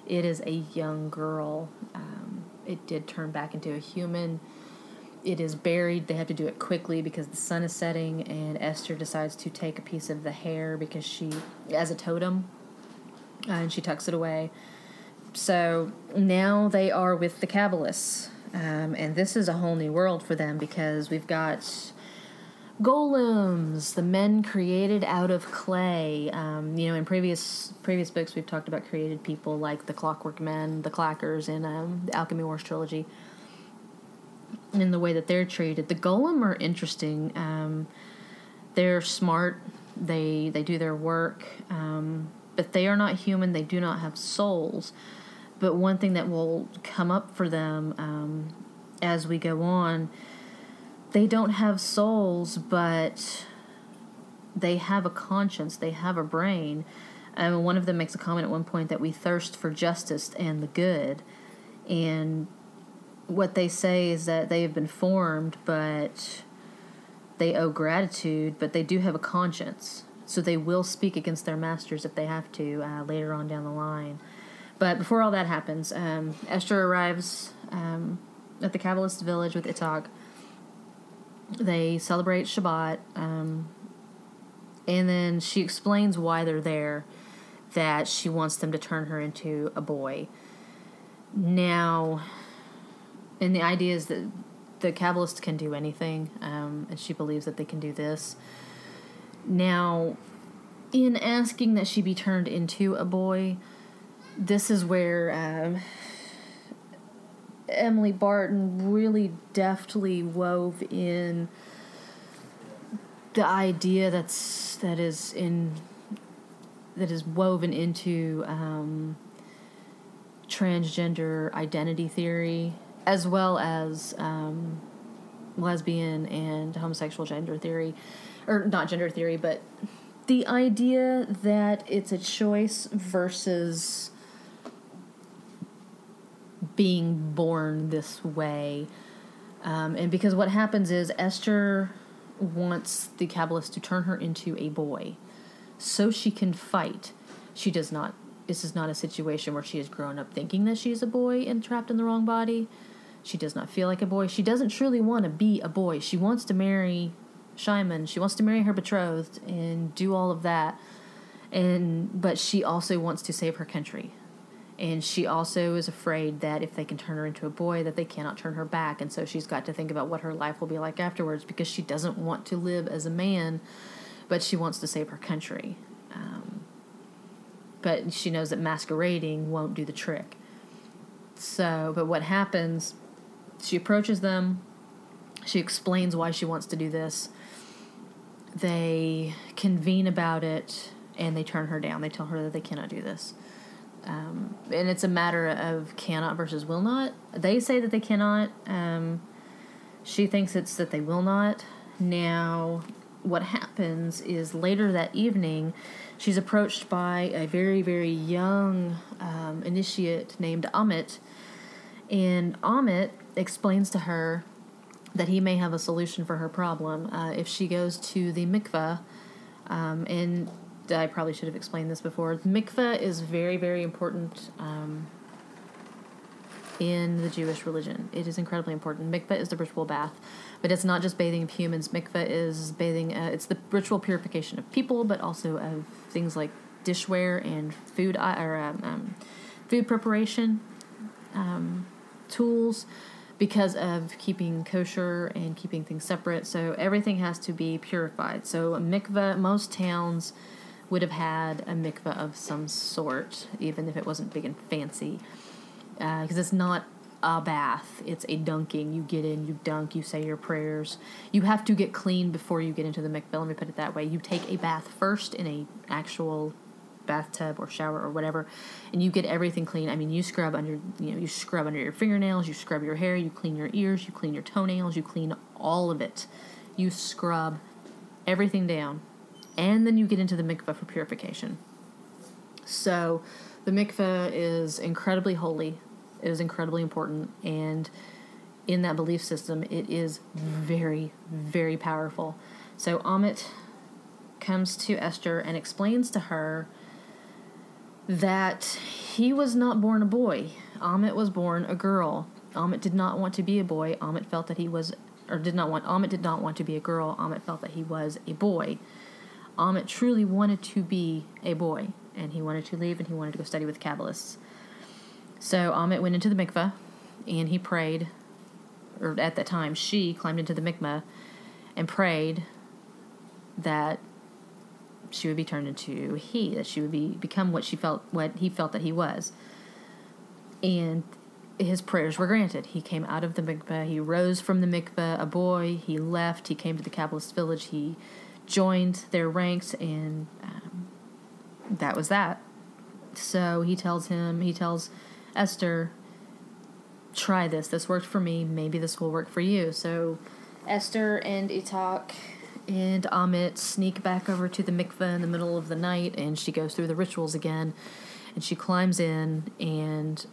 it is a young girl. Um, it did turn back into a human it is buried. They have to do it quickly because the sun is setting, and Esther decides to take a piece of the hair because she, as a totem, uh, and she tucks it away. So now they are with the Kabbalists, um, and this is a whole new world for them because we've got golems, the men created out of clay. Um, you know, in previous previous books, we've talked about created people like the Clockwork Men, the Clackers, in um, the Alchemy Wars trilogy in the way that they're treated. The golem are interesting. Um, they're smart. They they do their work, um, but they are not human. They do not have souls. But one thing that will come up for them um, as we go on, they don't have souls, but they have a conscience. They have a brain. And one of them makes a comment at one point that we thirst for justice and the good, and what they say is that they have been formed, but they owe gratitude, but they do have a conscience. So they will speak against their masters if they have to uh, later on down the line. But before all that happens, um, Esther arrives um, at the Kabbalist village with Itak. They celebrate Shabbat, um, and then she explains why they're there that she wants them to turn her into a boy. Now, and the idea is that the Kabbalists can do anything, um, and she believes that they can do this. Now, in asking that she be turned into a boy, this is where um, Emily Barton really deftly wove in the idea that's that is in that is woven into um, transgender identity theory as well as um, lesbian and homosexual gender theory or not gender theory but the idea that it's a choice versus being born this way um, and because what happens is esther wants the Kabbalist to turn her into a boy so she can fight. She does not. This is not a situation where she has grown up thinking that she is a boy and trapped in the wrong body. She does not feel like a boy. She doesn't truly want to be a boy. She wants to marry Shimon. She wants to marry her betrothed and do all of that. And but she also wants to save her country. And she also is afraid that if they can turn her into a boy that they cannot turn her back and so she's got to think about what her life will be like afterwards because she doesn't want to live as a man but she wants to save her country. Um, but she knows that masquerading won't do the trick. So, but what happens, she approaches them, she explains why she wants to do this. They convene about it and they turn her down. They tell her that they cannot do this. Um, and it's a matter of cannot versus will not. They say that they cannot. Um, she thinks it's that they will not. Now, what happens is later that evening, she's approached by a very, very young um, initiate named Amit. And Amit explains to her that he may have a solution for her problem. Uh, if she goes to the mikveh, um, and I probably should have explained this before, mikveh is very, very important um, in the Jewish religion. It is incredibly important. Mikveh is the ritual bath. But it's not just bathing of humans. Mikveh is bathing. Uh, it's the ritual purification of people, but also of things like dishware and food uh, or um, um, food preparation um, tools because of keeping kosher and keeping things separate. So everything has to be purified. So a mikveh, most towns would have had a mikveh of some sort, even if it wasn't big and fancy, because uh, it's not a bath. It's a dunking. You get in, you dunk, you say your prayers. You have to get clean before you get into the mikveh. Let me put it that way. You take a bath first in a actual bathtub or shower or whatever, and you get everything clean. I mean, you scrub under, you know, you scrub under your fingernails, you scrub your hair, you clean your ears, you clean your toenails, you clean all of it. You scrub everything down, and then you get into the mikveh for purification. So, the mikveh is incredibly holy. It is incredibly important, and in that belief system, it is very, very powerful. So Amit comes to Esther and explains to her that he was not born a boy. Amit was born a girl. Amit did not want to be a boy. Amit felt that he was, or did not want, Amit did not want to be a girl. Amit felt that he was a boy. Amit truly wanted to be a boy, and he wanted to leave and he wanted to go study with Kabbalists. So Amit went into the mikveh and he prayed, or at that time, she climbed into the mikveh and prayed that she would be turned into he, that she would be become what she felt, what he felt that he was. And his prayers were granted. He came out of the mikveh. He rose from the mikveh, a boy. He left. He came to the Kabbalist village. He joined their ranks, and um, that was that. So he tells him, he tells Esther, try this. This worked for me. Maybe this will work for you. So Esther and Itak and Amit sneak back over to the mikveh in the middle of the night, and she goes through the rituals again. And she climbs in and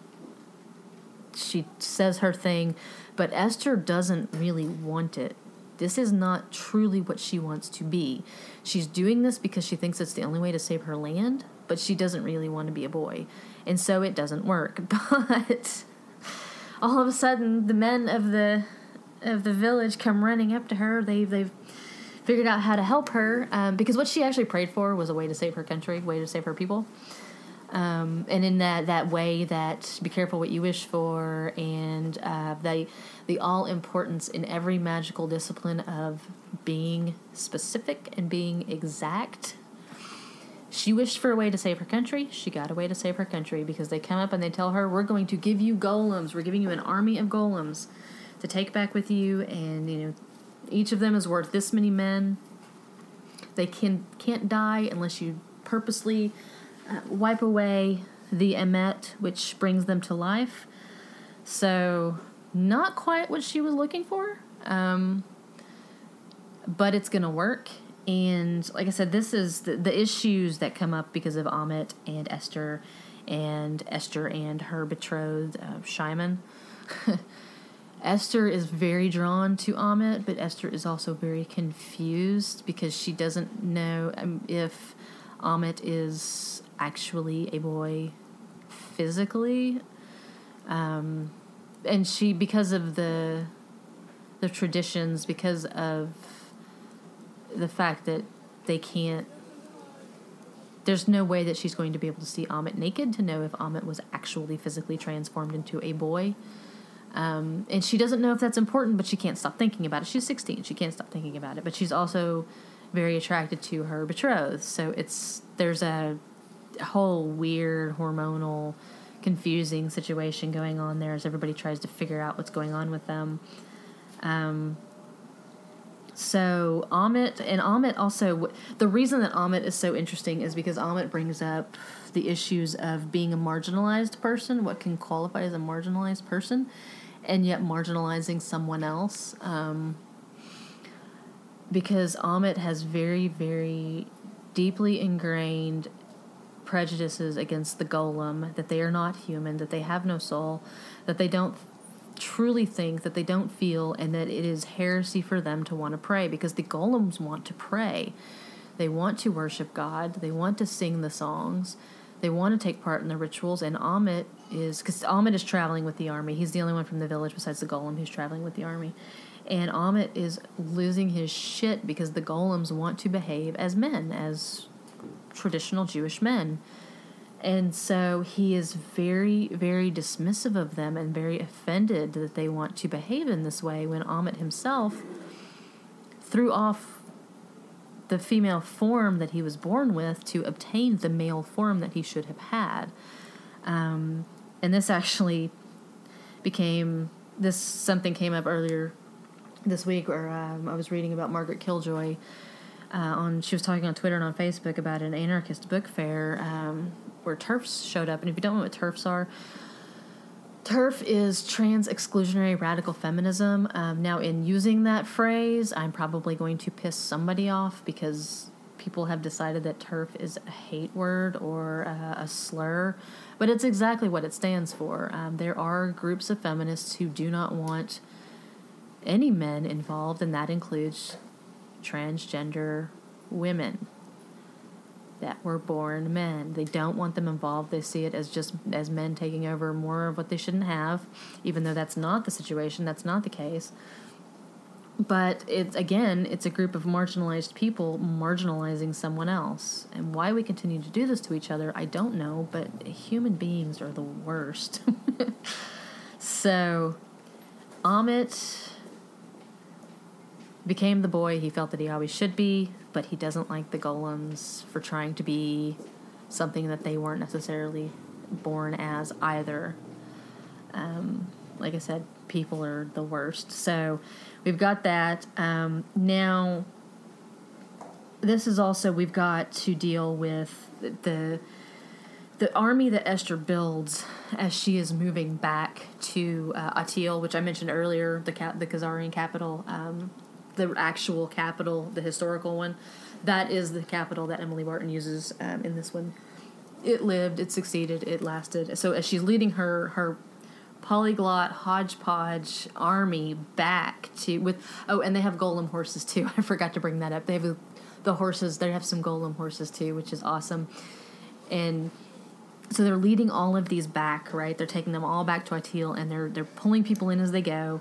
she says her thing, but Esther doesn't really want it. This is not truly what she wants to be. She's doing this because she thinks it's the only way to save her land, but she doesn't really want to be a boy and so it doesn't work. But all of a sudden, the men of the of the village come running up to her. They've they've figured out how to help her um, because what she actually prayed for was a way to save her country, way to save her people. Um, and in that, that way that be careful what you wish for and uh, the, the all importance in every magical discipline of being specific and being exact she wished for a way to save her country. She got a way to save her country because they come up and they tell her, We're going to give you golems. We're giving you an army of golems to take back with you. And, you know, each of them is worth this many men. They can, can't die unless you purposely uh, wipe away the emet, which brings them to life. So, not quite what she was looking for. Um, but it's going to work and like I said, this is the, the issues that come up because of Ammit and Esther, and Esther and her betrothed uh, Shimon. Esther is very drawn to Ammit, but Esther is also very confused because she doesn't know um, if Ammit is actually a boy physically. Um, and she, because of the the traditions, because of the fact that they can't there's no way that she's going to be able to see Ammit naked to know if Ammit was actually physically transformed into a boy. Um, and she doesn't know if that's important, but she can't stop thinking about it. She's 16, she can't stop thinking about it. But she's also very attracted to her betrothed. So it's there's a whole weird hormonal, confusing situation going on there as everybody tries to figure out what's going on with them. Um, so Ammit and Ammit also the reason that Ammit is so interesting is because Ammit brings up the issues of being a marginalized person, what can qualify as a marginalized person, and yet marginalizing someone else. Um, because Ammit has very, very deeply ingrained prejudices against the golem that they are not human, that they have no soul, that they don't truly think that they don't feel and that it is heresy for them to want to pray because the golems want to pray. They want to worship God, they want to sing the songs, they want to take part in the rituals. And Ammit is because Ammit is traveling with the army. He's the only one from the village besides the golem who's traveling with the army. And Ammit is losing his shit because the golems want to behave as men, as traditional Jewish men. And so he is very, very dismissive of them and very offended that they want to behave in this way when Ammit himself threw off the female form that he was born with to obtain the male form that he should have had. Um, and this actually became this something came up earlier this week where um, I was reading about Margaret Killjoy. Uh, on she was talking on Twitter and on Facebook about an anarchist book fair um, where TERFs showed up. And if you don't know what TERFs are, TERF is trans exclusionary radical feminism. Um, now, in using that phrase, I'm probably going to piss somebody off because people have decided that TERF is a hate word or uh, a slur, but it's exactly what it stands for. Um, there are groups of feminists who do not want any men involved, and that includes transgender women that were born men. They don't want them involved. They see it as just as men taking over more of what they shouldn't have, even though that's not the situation. That's not the case. But it's again, it's a group of marginalized people marginalizing someone else. And why we continue to do this to each other, I don't know, but human beings are the worst. so, Ammit became the boy he felt that he always should be but he doesn't like the golems for trying to be something that they weren't necessarily born as either. Um, like I said, people are the worst. So we've got that. Um, now, this is also, we've got to deal with the. The army that Esther builds as she is moving back to uh, Atil, which I mentioned earlier, the the Khazarian capital, um, the actual capital, the historical one. That is the capital that Emily Barton uses um, in this one. It lived, it succeeded, it lasted. So as she's leading her her polyglot hodgepodge army back to with oh, and they have golem horses too. I forgot to bring that up. They have the horses. They have some golem horses too, which is awesome. And so they're leading all of these back, right? They're taking them all back to Atil, and they're they're pulling people in as they go.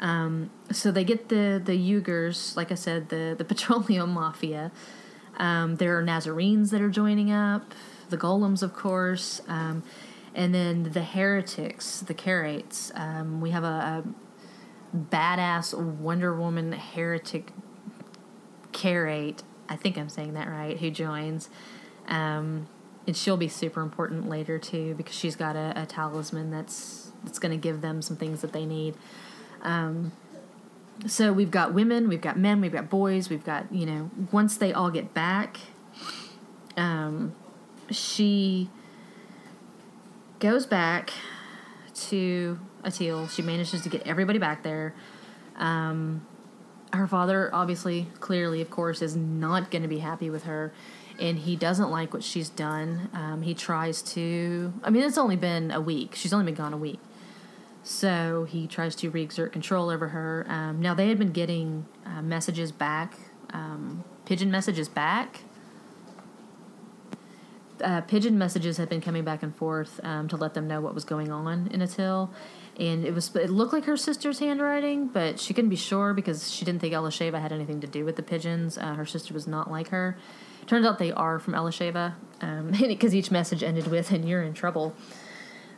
Um, so they get the the Uyghurs, like I said, the the petroleum mafia. Um, there are Nazarenes that are joining up. the golems, of course, um, and then the heretics, the Karaites. Um, we have a, a badass Wonder Woman heretic Karaite. I think I'm saying that right. Who joins? Um, and she'll be super important later too because she's got a, a talisman that's that's going to give them some things that they need. Um, so we've got women, we've got men, we've got boys, we've got you know. Once they all get back, um, she goes back to Atil. She manages to get everybody back there. Um, her father, obviously, clearly, of course, is not going to be happy with her, and he doesn't like what she's done. Um, he tries to. I mean, it's only been a week. She's only been gone a week. So he tries to re exert control over her. Um, now, they had been getting uh, messages back, um, pigeon messages back. Uh, pigeon messages had been coming back and forth um, to let them know what was going on in Atil. And it was it looked like her sister's handwriting, but she couldn't be sure because she didn't think Elisheva had anything to do with the pigeons. Uh, her sister was not like her. Turns out they are from Elisheva, because um, each message ended with "and you're in trouble."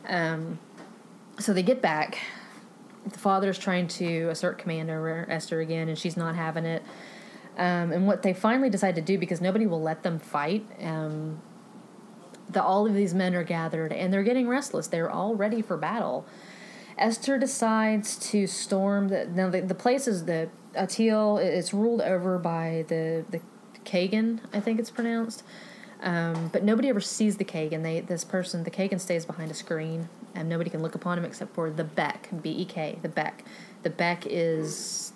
Um, so they get back. The father's trying to assert command over Esther again, and she's not having it. Um, and what they finally decide to do, because nobody will let them fight, um, the, all of these men are gathered and they're getting restless. They're all ready for battle. Esther decides to storm the now the, the place is the Atil. It's ruled over by the the Kagan, I think it's pronounced. Um, but nobody ever sees the Kagan. They this person, the Kagan, stays behind a screen, and nobody can look upon him except for the Bek, B E K, the Bek. The Bek is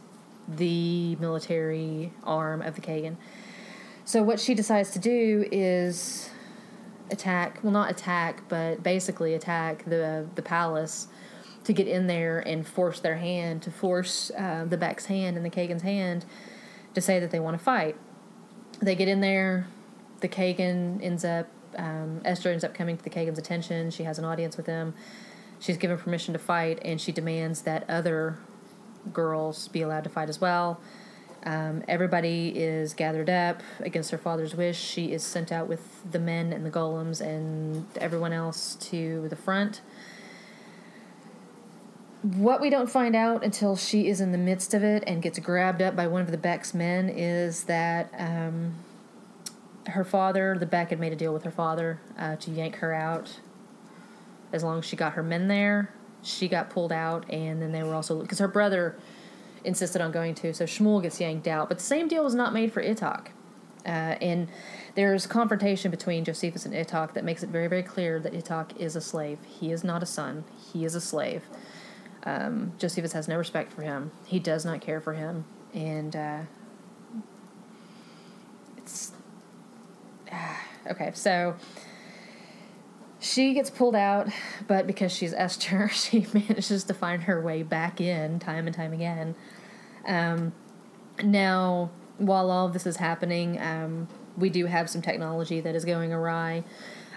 the military arm of the Kagan. So what she decides to do is attack. Well, not attack, but basically attack the the palace to get in there and force their hand, to force uh, the Bek's hand and the Kagan's hand to say that they want to fight. They get in there. The Kagan ends up, um, Esther ends up coming to the Kagan's attention. She has an audience with them. She's given permission to fight, and she demands that other girls be allowed to fight as well. Um, everybody is gathered up against her father's wish. She is sent out with the men and the golems and everyone else to the front. What we don't find out until she is in the midst of it and gets grabbed up by one of the Bek's men is that um, her father, the Bek had made a deal with her father uh, to yank her out. As long as she got her men there, she got pulled out, and then they were also because her brother insisted on going to. So Shmuel gets yanked out. But the same deal was not made for Itak. Uh, and there's confrontation between Josephus and Itak that makes it very, very clear that Itak is a slave. He is not a son, he is a slave. Um, Josephus has no respect for him, he does not care for him. And uh, it's. Okay, so she gets pulled out, but because she's Esther, she manages to find her way back in time and time again. Um, now, while all this is happening, um, we do have some technology that is going awry.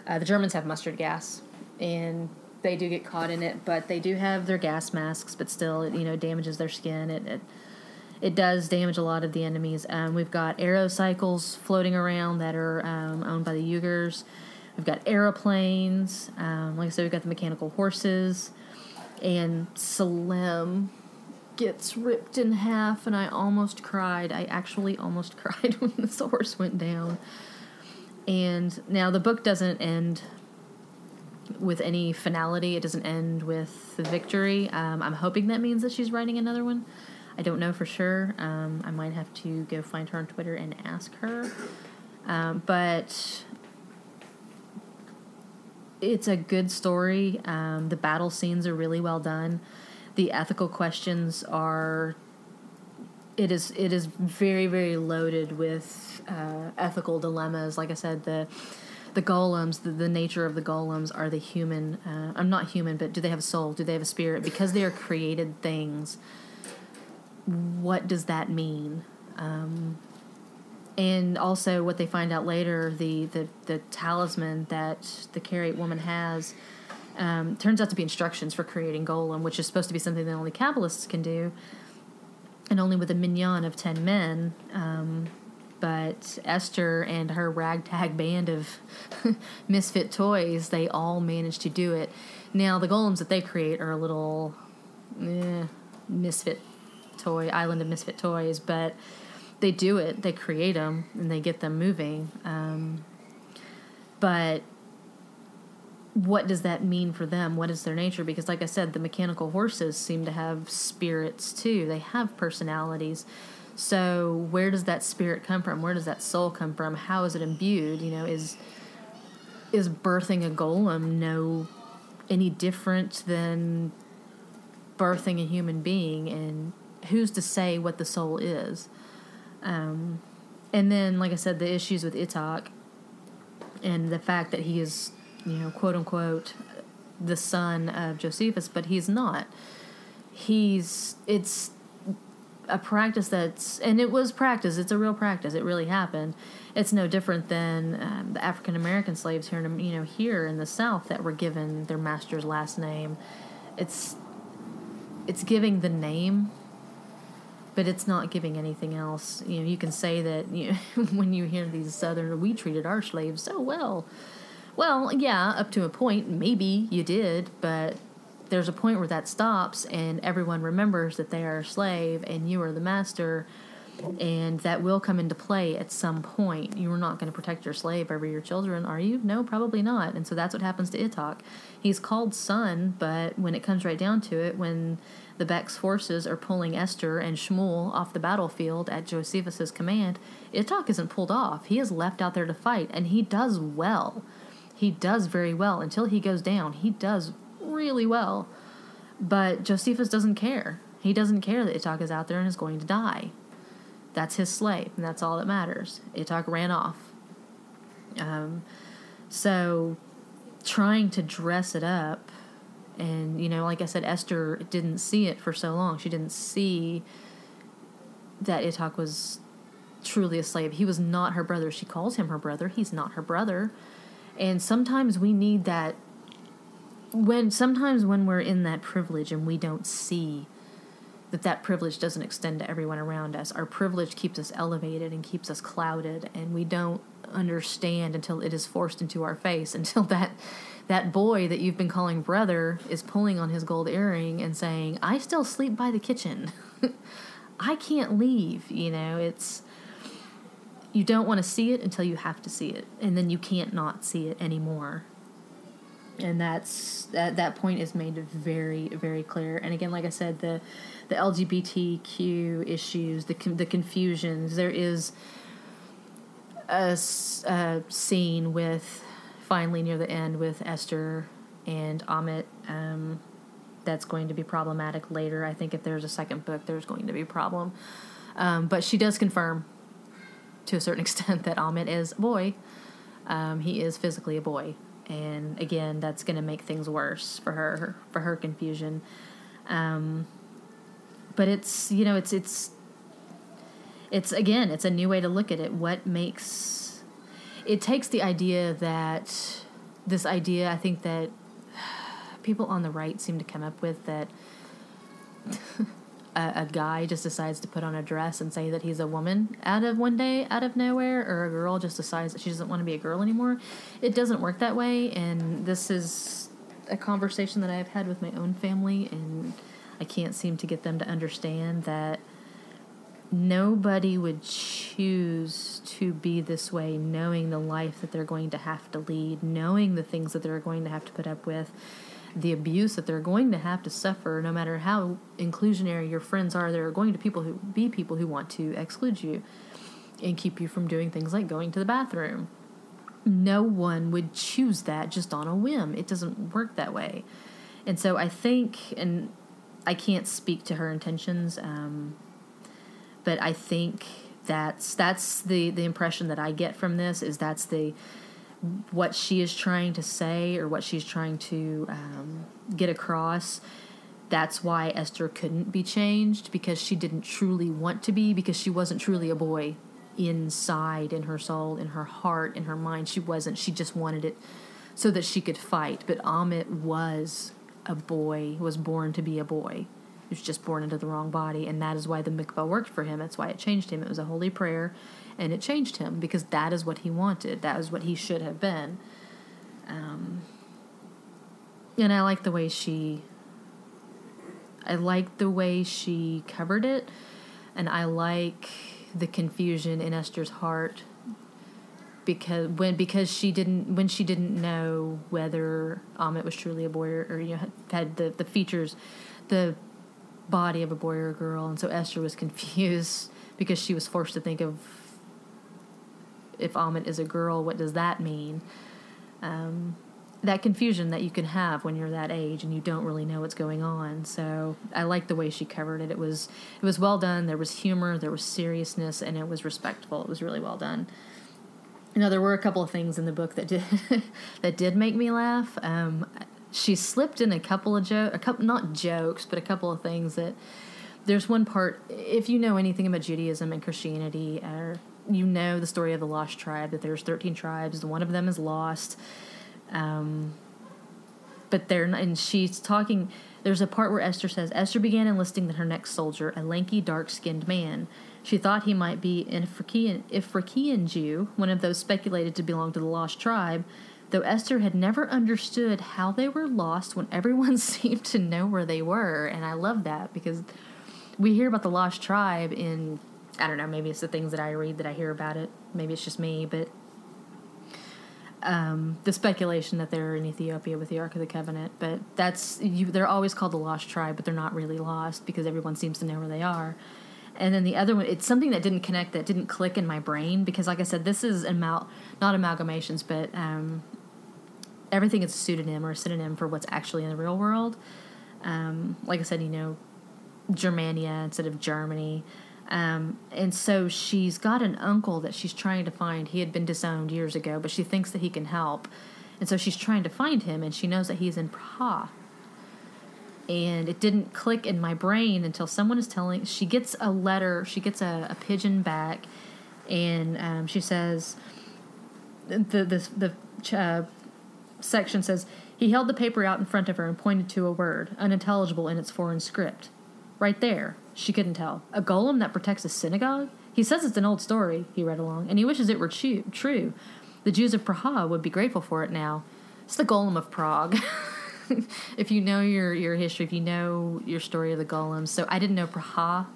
Uh, the Germans have mustard gas, and they do get caught in it, but they do have their gas masks, but still, it you know damages their skin. It it, it does damage a lot of the enemies. Um, we've got aerocycles floating around that are um, owned by the Uyghurs. We've got aeroplanes. Um, like I said, we've got the mechanical horses. And Salem gets ripped in half, and I almost cried. I actually almost cried when this horse went down. And now the book doesn't end with any finality, it doesn't end with the victory. Um, I'm hoping that means that she's writing another one. I don't know for sure. Um, I might have to go find her on Twitter and ask her. Um, but it's a good story. Um, the battle scenes are really well done. The ethical questions are. It is it is very very loaded with uh, ethical dilemmas. Like I said, the the golems, the, the nature of the golems are the human. Uh, I'm not human, but do they have a soul? Do they have a spirit? Because they are created things. What does that mean? Um, and also what they find out later the the, the talisman that the Karaite woman has um, turns out to be instructions for creating golem which is supposed to be something that only kabbalists can do and only with a minyan of 10 men um, but Esther and her ragtag band of misfit toys, they all managed to do it. Now, the golems that they create are a little eh, misfit toy, island of misfit toys, but they do it. They create them and they get them moving. Um, but what does that mean for them? What is their nature? Because, like I said, the mechanical horses seem to have spirits too. They have personalities. So, where does that spirit come from? Where does that soul come from? How is it imbued? You know, is is birthing a golem no any different than birthing a human being? And who's to say what the soul is? Um, and then, like I said, the issues with Itak and the fact that he is, you know, quote unquote, the son of Josephus, but he's not. He's it's a practice that's and it was practice. It's a real practice. It really happened. It's no different than um, the African American slaves here in you know here in the South that were given their master's last name. It's it's giving the name but it's not giving anything else. You know, you can say that you know, when you hear these Southern, we treated our slaves so well. Well, yeah, up to a point, maybe you did, but there's a point where that stops and everyone remembers that they are a slave and you are the master and that will come into play at some point. You're not going to protect your slave over your children, are you? No, probably not. And so that's what happens to Itak. He's called son, but when it comes right down to it, when the Bek's forces are pulling Esther and Shmuel off the battlefield at Josephus's command, Itak isn't pulled off. He is left out there to fight, and he does well. He does very well until he goes down. He does really well. But Josephus doesn't care. He doesn't care that Itak is out there and is going to die. That's his slave, and that's all that matters. Itak ran off. Um, so, trying to dress it up, and you know, like I said, Esther didn't see it for so long. She didn't see that Itak was truly a slave. He was not her brother. She calls him her brother. He's not her brother. And sometimes we need that when sometimes when we're in that privilege and we don't see that that privilege doesn't extend to everyone around us our privilege keeps us elevated and keeps us clouded and we don't understand until it is forced into our face until that that boy that you've been calling brother is pulling on his gold earring and saying i still sleep by the kitchen. I can't leave you know? It's you don't want to see it until you have to see it and then you can't not see it anymore. And that's that that point is made very very clear. And again like i said the the lgbtq issues the the confusions there is a, a scene with finally near the end with esther and amit um, that's going to be problematic later. I think if there's a second book there's going to be a problem. Um, but she does confirm to a certain extent that amit is a boy. Um, he is physically a boy. And again that's going to make things worse for her for her confusion. Um, but it's you know it's it's it's again it's a new way to look at it. What makes it takes the idea that this idea i think that people on the right seem to come up with that a, a, guy just decides to put on a dress and say that he's a woman out of one day out of nowhere or a girl just decides that she doesn't want to be a girl anymore. It doesn't work that way and this is a conversation that i've had with my own family and i can't seem to get them to understand that nobody would choose to be this way knowing the life that they're going to have to lead knowing the things that they're going to have to put up with the abuse that they're going to have to suffer no matter how inclusionary your friends are there are going to people who be people who want to exclude you and keep you from doing things like going to the bathroom. No one would choose that just on a whim. It doesn't work that way. And so i think and i can't speak to her intentions um, but i think that's that's the the impression that i get from this is that's the what she is trying to say or what she's trying to um, get across. That's why Esther couldn't be changed because she didn't truly want to be, because she wasn't truly a boy inside, in her soul, in her heart, in her mind. She wasn't. She just wanted it so that she could fight. But Amit was a boy, was born to be a boy. He was just born into the wrong body, and that is why the mikvah worked for him. That's why it changed him. It was a holy prayer, and it changed him because that is what he wanted. That is what he should have been. Um, and I like the way she. I like the way she covered it, and I like the confusion in Esther's heart because when because she didn't when she didn't know whether Amit was truly a boy or, or you know had the the features, the body of a boy or a girl, and so Esther was confused because she was forced to think of if Amit is a girl, what does that mean? Um, that confusion that you can have when you're that age and you don't really know what's going on. So I like the way she covered it. It was it was well done. There was humor, there was seriousness, and it was respectful. It was really well done. You know, there were a couple of things in the book that did that did make me laugh. Um, she slipped in a couple of jokes, a couple not jokes, but a couple of things that. There's one part. If you know anything about Judaism and Christianity, or you know the story of the lost tribe, that there's 13 tribes. One of them is lost. Um, but they're not, and she's talking. There's a part where Esther says Esther began enlisting her next soldier, a lanky, dark-skinned man. She thought he might be an Ifriqian Jew, one of those speculated to belong to the lost tribe, though Esther had never understood how they were lost when everyone seemed to know where they were. And I love that because we hear about the lost tribe in, I don't know, maybe it's the things that I read that I hear about it. Maybe it's just me, but um, the speculation that they're in Ethiopia with the Ark of the Covenant, but that's you. They're always called the Lost Tribe, but they're not really lost because everyone seems to know where they are. And then the other one, it's something that didn't connect, that didn't click in my brain because, like I said, this is amal not amalgamations, but um, everything is a pseudonym or a synonym for what's actually in the real world. Um, like I said, you know, Germania instead of Germany. Um, and so she's got an uncle that she's trying to find. He had been disowned years ago, but she thinks that he can help. And so she's trying to find him, and she knows that he's in Praha. And it didn't click in my brain until someone is telling. She gets a letter, she gets a, a pigeon back, and um, she says, the, the, the uh, section says, he held the paper out in front of her and pointed to a word, unintelligible in its foreign script. Right there. She couldn't tell. A golem that protects a synagogue? He says it's an old story, he read along, and he wishes it were true. true. The Jews of Praha would be grateful for it now. It's the golem of Prague. if you know your, your history, if you know your story of the golems. So I didn't know Praha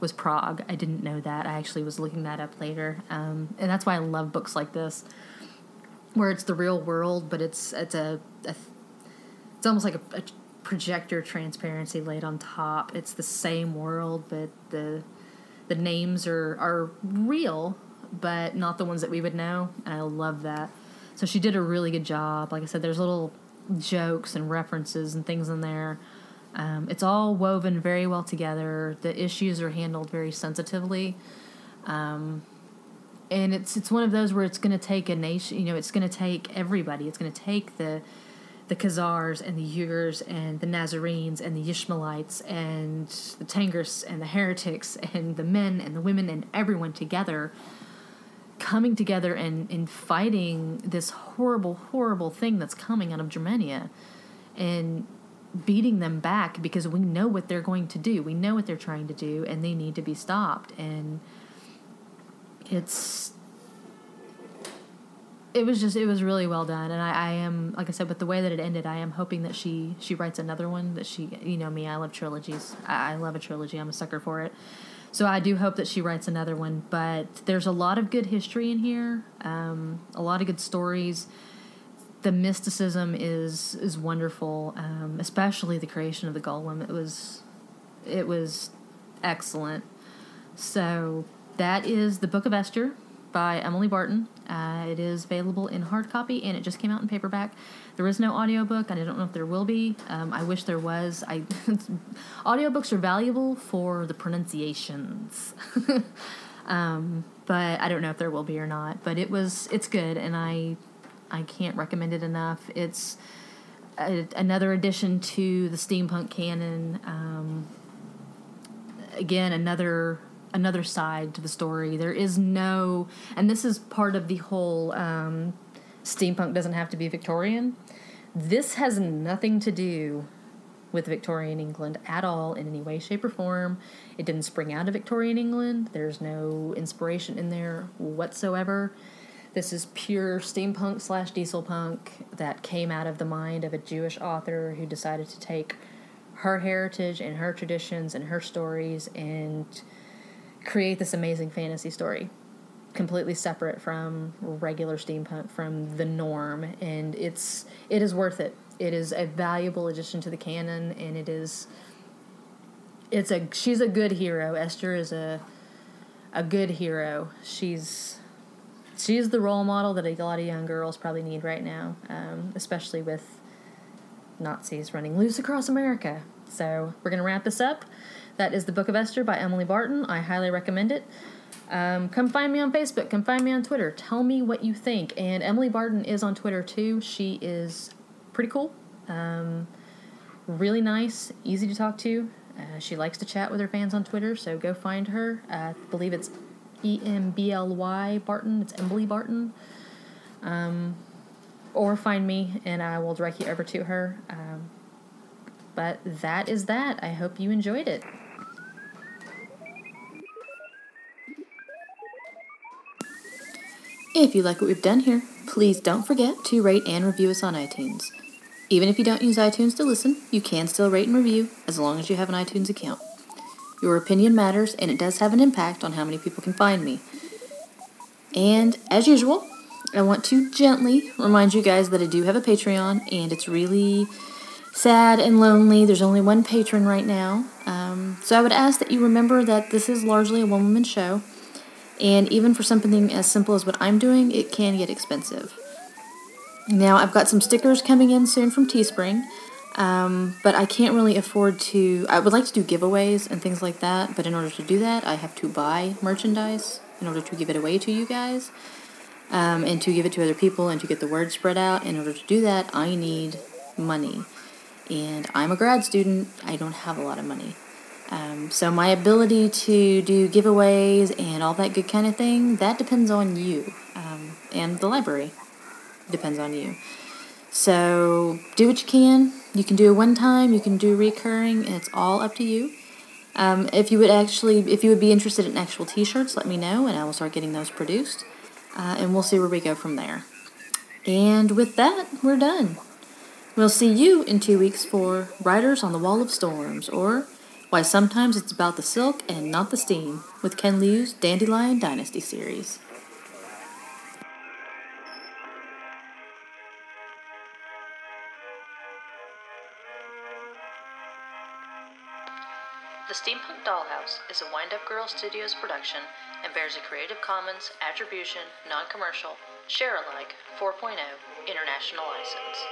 was Prague. I didn't know that. I actually was looking that up later. Um, and that's why I love books like this, where it's the real world, but it's it's a, a it's almost like a, a projector transparency laid on top. It's the same world, but the the names are are real, but not the ones that we would know. And I love that. So she did a really good job. Like I said, there's little jokes and references and things in there. Um, it's all woven very well together. The issues are handled very sensitively. Um, and it's it's one of those where it's going to take a nation. You know, it's going to take everybody. It's going to take the the Khazars and the Uyghurs and the Nazarenes and the Ishmaelites and the Tangris and the heretics and the men and the women and everyone together coming together and, and fighting this horrible, horrible thing that's coming out of Germania and beating them back because we know what they're going to do. We know what they're trying to do and they need to be stopped. And it's it was just it was really well done. And I, I am like i said with the way that it ended i am hoping that she she writes another one that she you know me i love trilogies. I, I love a trilogy. I'm a sucker for it. So i do hope that she writes another one. But there's a lot of good history in here um, a lot of good stories. The mysticism is is wonderful um, especially the creation of the golem it was it was excellent. So that is the book of esther by Emily Barton. Uh, it is available in hard copy and it just came out in paperback. There is no audiobook, and I don't know if there will be. Um, I wish there was. I audiobooks are valuable for the pronunciations. um, but I don't know if there will be or not. But it was it's good and I I can't recommend it enough. It's a, another addition to the steampunk canon. Um, again, another another side to the story. There is no, and this is part of the whole um, steampunk doesn't have to be Victorian. This has nothing to do with Victorian England at all in any way, shape, or form. It didn't spring out of Victorian England. There's no inspiration in there whatsoever. This is pure steampunk slash diesel punk that came out of the mind of a Jewish author who decided to take her heritage and her traditions and her stories and create this amazing fantasy story completely separate from regular steampunk from the norm and it's it is worth it. It is a valuable addition to the canon and it is it's a she's a good hero. Esther is a a good hero. She's she's the role model that a lot of young girls probably need right now um, especially with nazis running loose across america. So we're to wrap this up that is the book of esther by emily barton i highly recommend it um, come find me on Facebook. Come find me on Twitter. Tell me what you think. And Emily Barton is on Twitter too. She is pretty cool. Um, really nice, easy to talk to. Uh, she likes to chat with her fans on Twitter, so go find her. Uh, I believe it's E M B L Y Barton. It's Emily Barton. Um, or find me and I will direct you over to her. Um, but that is that. I hope you enjoyed it. If you like what we've done here, please don't forget to rate and review us on iTunes. Even if you don't use iTunes to listen, you can still rate and review as long as you have an iTunes account. Your opinion matters, and it does have an impact on how many people can find me. And as usual, I want to gently remind you guys that I do have a Patreon, and it's really sad and lonely. There's only one patron right now. Um, so I would ask that you remember that this is largely a one woman show, and even for something as simple as what I'm doing, it can get expensive. Now, I've got some stickers coming in soon from Teespring, um, but I can't really afford to. I would like to do giveaways and things like that, but in order to do that, I have to buy merchandise in order to give it away to you guys um, and to give it to other people and to get the word spread out. In order to do that, I need money. And I'm a grad student, I don't have a lot of money. Um, so my ability to do giveaways and all that good kind of thing, that depends on you um, and the library depends on you. So do what you can. You can do it one time. You can do recurring, it's all up to you. Um, if you would actually, if you would be interested in actual T-shirts, let me know, and I will start getting those produced, uh, and we'll see where we go from there. And with that, we're done. We'll see you in two weeks for Riders on the Wall of Storms, or Why Sometimes It's About the Silk and Not the Steam, with Ken Liu's Dandelion Dynasty series. The Steampunk Dollhouse is a Wind Up Girl Studios production and bears a Creative Commons Attribution, Non Commercial, Share Alike 4.0 International License.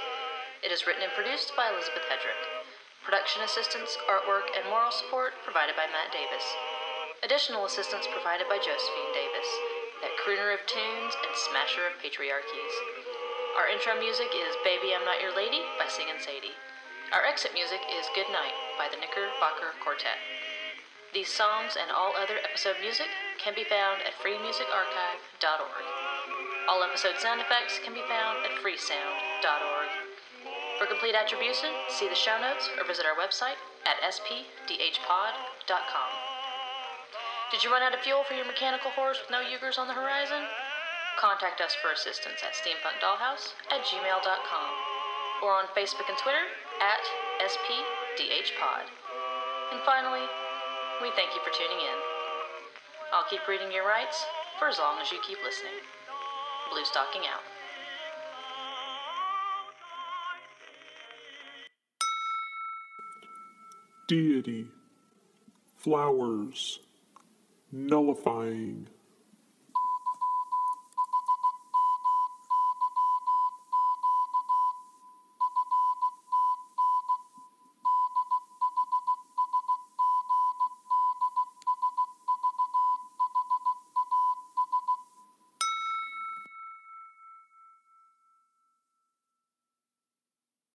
It is written and produced by Elizabeth Hedrick. Production assistance, artwork, and moral support provided by Matt Davis. Additional assistance provided by Josephine Davis, that crooner of tunes and smasher of patriarchies. Our intro music is Baby I'm Not Your Lady by Singin' Sadie. Our exit music is Good Night by the Knickerbocker Quartet. These songs and all other episode music can be found at freemusicarchive.org. All episode sound effects can be found at freesound.org. For complete attribution, see the show notes or visit our website at spdhpod.com. Did you run out of fuel for your mechanical horse with no Uyghurs on the horizon? Contact us for assistance at steampunkdollhouse at gmail.com or on Facebook and Twitter at SPDHPod. And finally, we thank you for tuning in. I'll keep reading your rights for as long as you keep listening. Bluestocking out. Deity, flowers, nullifying,